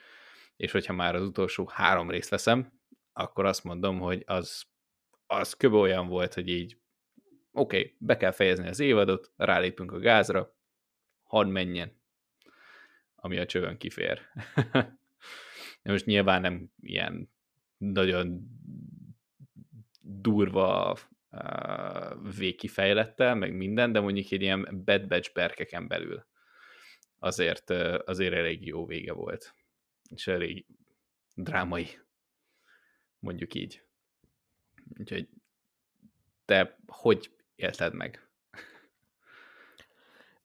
és hogyha már az utolsó három részt veszem, akkor azt mondom, hogy az, az kb. olyan volt, hogy így oké, okay, be kell fejezni az évadot, rálépünk a gázra, hadd menjen, ami a csövön kifér. De most nyilván nem ilyen nagyon durva uh, végkifejlettel, meg minden, de mondjuk egy ilyen Bad Batch berkeken belül azért, uh, azért elég jó vége volt. És elég drámai, mondjuk így. Úgyhogy te hogy élted meg?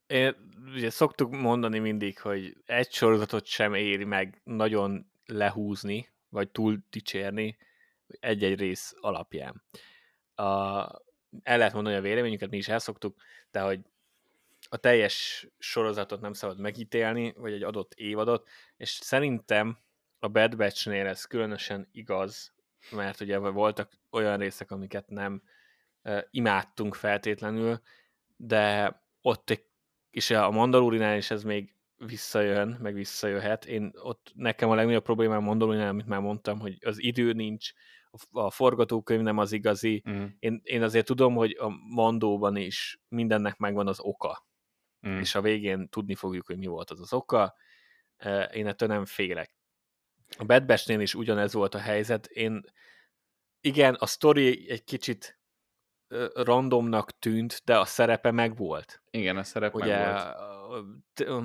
Én, ugye szoktuk mondani mindig, hogy egy sorozatot sem éri meg nagyon lehúzni, vagy túl dicsérni egy-egy rész alapján. A, el lehet mondani a véleményünket, mi is elszoktuk, de hogy a teljes sorozatot nem szabad megítélni, vagy egy adott évadot, és szerintem a Bad Batch-nél ez különösen igaz, mert ugye voltak olyan részek, amiket nem uh, imádtunk feltétlenül, de ott egy, és a Mandalorinál is ez még visszajön, meg visszajöhet. Én ott nekem a legnagyobb problémám Mandalorinál, amit már mondtam, hogy az idő nincs, a forgatókönyv nem az igazi. Mm. Én, én azért tudom, hogy a Mandóban is mindennek megvan az oka. Mm. És a végén tudni fogjuk, hogy mi volt az az oka. Én ettől nem félek. A Bad Batch-nél is ugyanez volt a helyzet. Én igen, a story egy kicsit randomnak tűnt, de a szerepe meg volt. Igen, a szerep Ugye meg volt.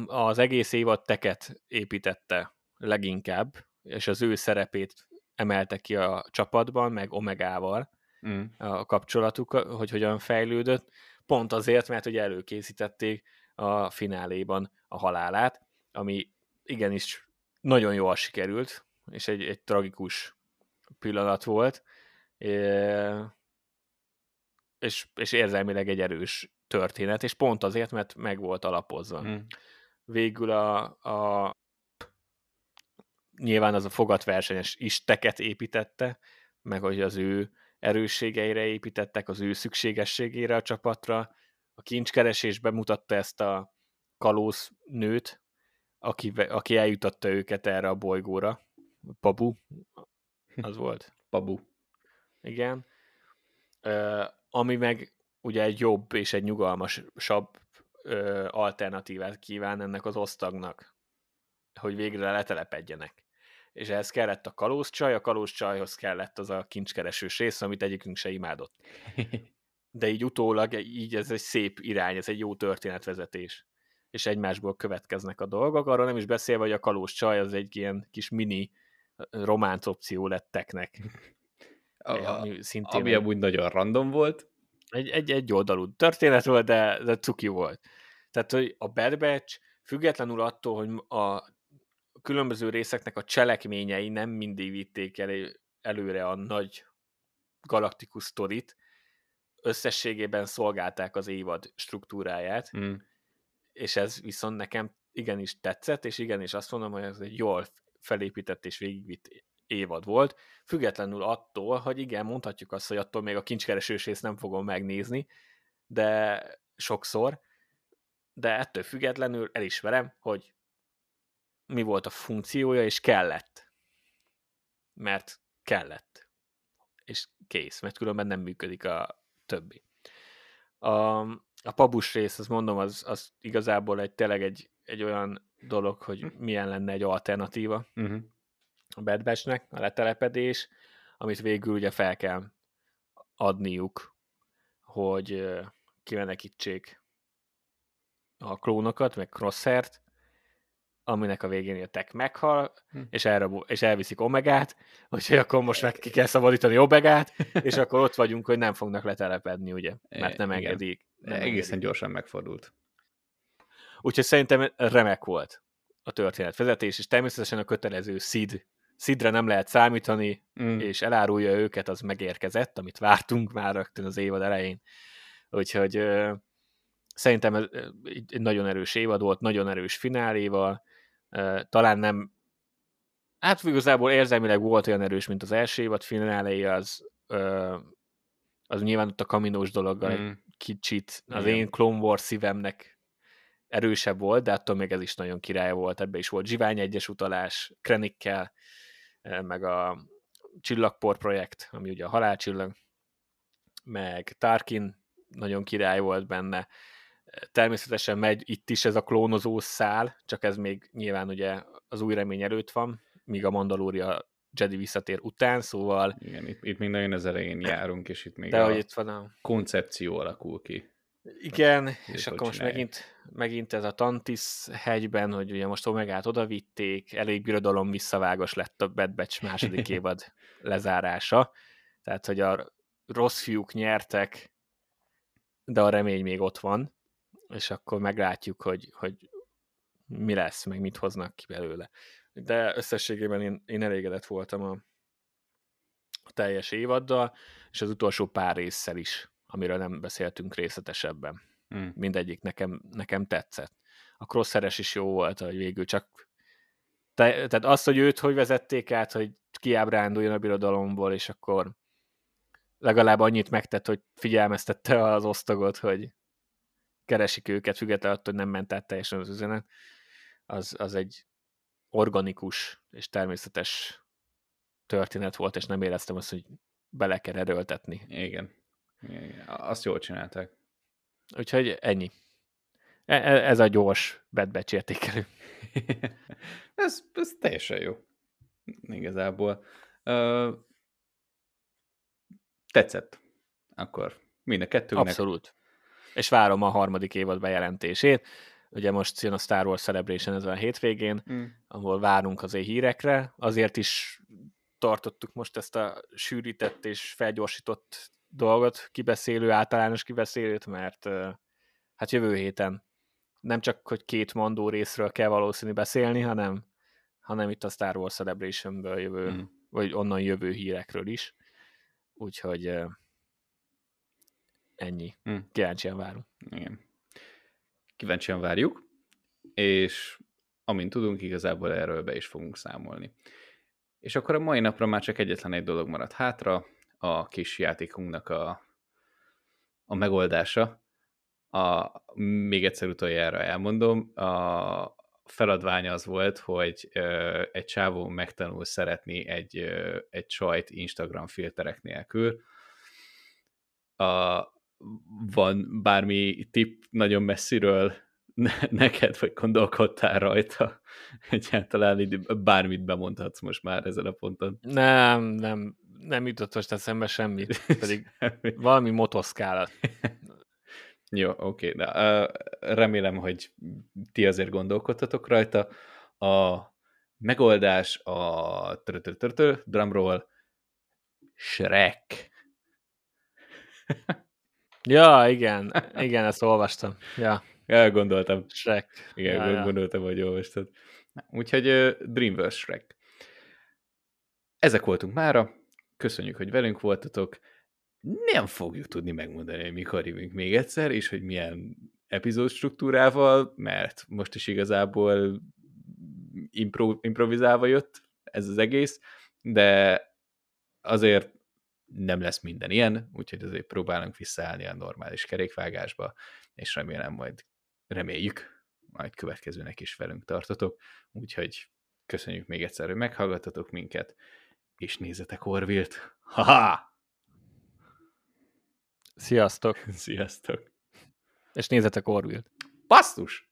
Az egész évad teket építette leginkább, és az ő szerepét emelte ki a csapatban, meg Omegával mm. a kapcsolatuk, hogy hogyan fejlődött, pont azért, mert ugye előkészítették a fináléban a halálát, ami igenis nagyon jól sikerült, és egy, egy tragikus pillanat volt, és, és érzelmileg egy erős történet, és pont azért, mert meg volt alapozva. Mm. Végül a, a nyilván az a fogatversenyes is teket építette, meg hogy az ő erősségeire építettek, az ő szükségességére a csapatra. A kincskeresés bemutatta ezt a kalóz nőt, aki, aki eljutatta őket erre a bolygóra. Pabu, az volt? Pabu. Igen. Uh, ami meg ugye egy jobb és egy nyugalmasabb uh, alternatívát kíván ennek az osztagnak, hogy végre letelepedjenek és ehhez kellett a kalózcsaj, a kalózcsajhoz kellett az a kincskeresős rész, amit egyikünk se imádott. De így utólag, így ez egy szép irány, ez egy jó történetvezetés. És egymásból következnek a dolgok. Arról nem is beszélve, hogy a kalóz csaj az egy ilyen kis mini románc opció lett teknek. A, ami szintén ami amúgy nagyon random volt. Egy, egy, egy oldalú történet volt, de, de cuki volt. Tehát, hogy a Bad Batch függetlenül attól, hogy a különböző részeknek a cselekményei nem mindig vitték elő, előre a nagy galaktikus sztorit, összességében szolgálták az évad struktúráját, mm. és ez viszont nekem igenis tetszett, és igenis azt mondom, hogy ez egy jól felépített és végigvitt évad volt, függetlenül attól, hogy igen, mondhatjuk azt, hogy attól még a kincskeresős részt nem fogom megnézni, de sokszor, de ettől függetlenül elismerem, hogy mi volt a funkciója, és kellett. Mert kellett. És kész, mert különben nem működik a többi. A, a pabus rész, azt mondom, az, az igazából egy tényleg egy, egy olyan dolog, hogy hm. milyen lenne egy alternatíva uh-huh. A Bad Batch-nek, a letelepedés, amit végül ugye fel kell adniuk, hogy kimenekítsék a klónokat, meg crosshairt, aminek a végén a tech meghal, hm. és, erre, és elviszik Omegát, úgyhogy akkor most meg ki kell szabadítani Omegát, és akkor ott vagyunk, hogy nem fognak letelepedni, ugye, mert nem engedik. Nem Egészen engedik. gyorsan megfordult. Úgyhogy szerintem remek volt a történetvezetés, és természetesen a kötelező Sid, Sidre nem lehet számítani, mm. és elárulja őket, az megérkezett, amit vártunk már rögtön az évad elején. Úgyhogy ö, szerintem ez egy nagyon erős évad volt, nagyon erős fináléval, talán nem, hát igazából érzelmileg volt olyan erős, mint az első évad finálei, az ö, az nyilván ott a kaminós dologgal mm. kicsit, az Igen. én Clone Wars szívemnek erősebb volt, de attól még ez is nagyon király volt, ebbe is volt Zsivány egyes utalás, Krenikkel, meg a Csillagpor projekt, ami ugye a halálcsillag, meg Tarkin nagyon király volt benne. Természetesen megy itt is ez a klónozó szál, csak ez még nyilván ugye az új remény előtt van, míg a Mandalória Jedi visszatér után, szóval... Igen, itt, itt még nagyon az elején járunk, és itt még De, a hogy itt van a... koncepció alakul ki. Igen, és, és akkor most megint, megint ez a Tantis hegyben, hogy ugye most Omegát odavitték, elég birodalom visszavágos lett a Bad Batch második évad lezárása. Tehát, hogy a rossz fiúk nyertek, de a remény még ott van, és akkor meglátjuk, hogy, hogy mi lesz, meg mit hoznak ki belőle. De összességében én, én elégedett voltam a, a teljes évaddal, és az utolsó pár résszel is, amiről nem beszéltünk részletesebben. Mm. Mindegyik nekem, nekem tetszett. A crosszeres is jó volt, hogy végül csak te, tehát azt, hogy őt hogy vezették át, hogy kiábránduljon a birodalomból, és akkor legalább annyit megtett, hogy figyelmeztette az osztagot, hogy keresik őket, függetlenül attól, hogy nem ment át teljesen az üzenet, az, az egy organikus és természetes történet volt, és nem éreztem azt, hogy bele kell erőltetni. Igen. Azt jól csinálták. Úgyhogy ennyi. E, e, ez a gyors Bad Batch értékelő. ez, ez teljesen jó. Igazából. Uh, tetszett. Akkor mind a kettőnek. Abszolút. És várom a harmadik évad bejelentését. Ugye most jön a Star Wars Celebration ezen a hétvégén, mm. ahol várunk azért hírekre. Azért is tartottuk most ezt a sűrített és felgyorsított dolgot, kibeszélő, általános kibeszélőt, mert hát jövő héten nem csak, hogy két mandó részről kell valószínű beszélni, hanem, hanem itt a Star Wars Celebrationből jövő, mm. vagy onnan jövő hírekről is. Úgyhogy ennyi. Mm. Kíváncsian várunk. Igen. Kíváncsian várjuk, és amint tudunk, igazából erről be is fogunk számolni. És akkor a mai napra már csak egyetlen egy dolog maradt hátra, a kis játékunknak a, a megoldása. A, még egyszer utoljára elmondom, a feladvány az volt, hogy ö, egy csávó megtanul szeretni egy, ö, egy sajt Instagram filterek nélkül. A, van bármi tip nagyon messziről ne, neked, vagy gondolkodtál rajta? Egyáltalán bármit bemondhatsz most már ezen a ponton. Nem, nem, nem jutott most eszembe semmit, pedig valami motoszkálat. Jó, oké, okay, uh, remélem, hogy ti azért gondolkodtatok rajta. A megoldás a drumroll Shrek. ja, igen, igen, ezt olvastam. Ja. Elgondoltam. Shrek. Igen, ja, gondoltam, ja. hogy olvastad. Úgyhogy Dreamverse Shrek. Ezek voltunk mára. Köszönjük, hogy velünk voltatok. Nem fogjuk tudni megmondani, hogy mikor jövünk még egyszer, és hogy milyen epizód struktúrával, mert most is igazából impro- improvizálva jött ez az egész, de azért nem lesz minden ilyen, úgyhogy azért próbálunk visszaállni a normális kerékvágásba, és remélem majd reméljük, majd következőnek is velünk tartotok, úgyhogy köszönjük még egyszer, hogy meghallgattatok minket, és nézzetek Orvilt. Ha-ha! Sziasztok! Sziasztok! És nézzetek Orvilt. Basztus!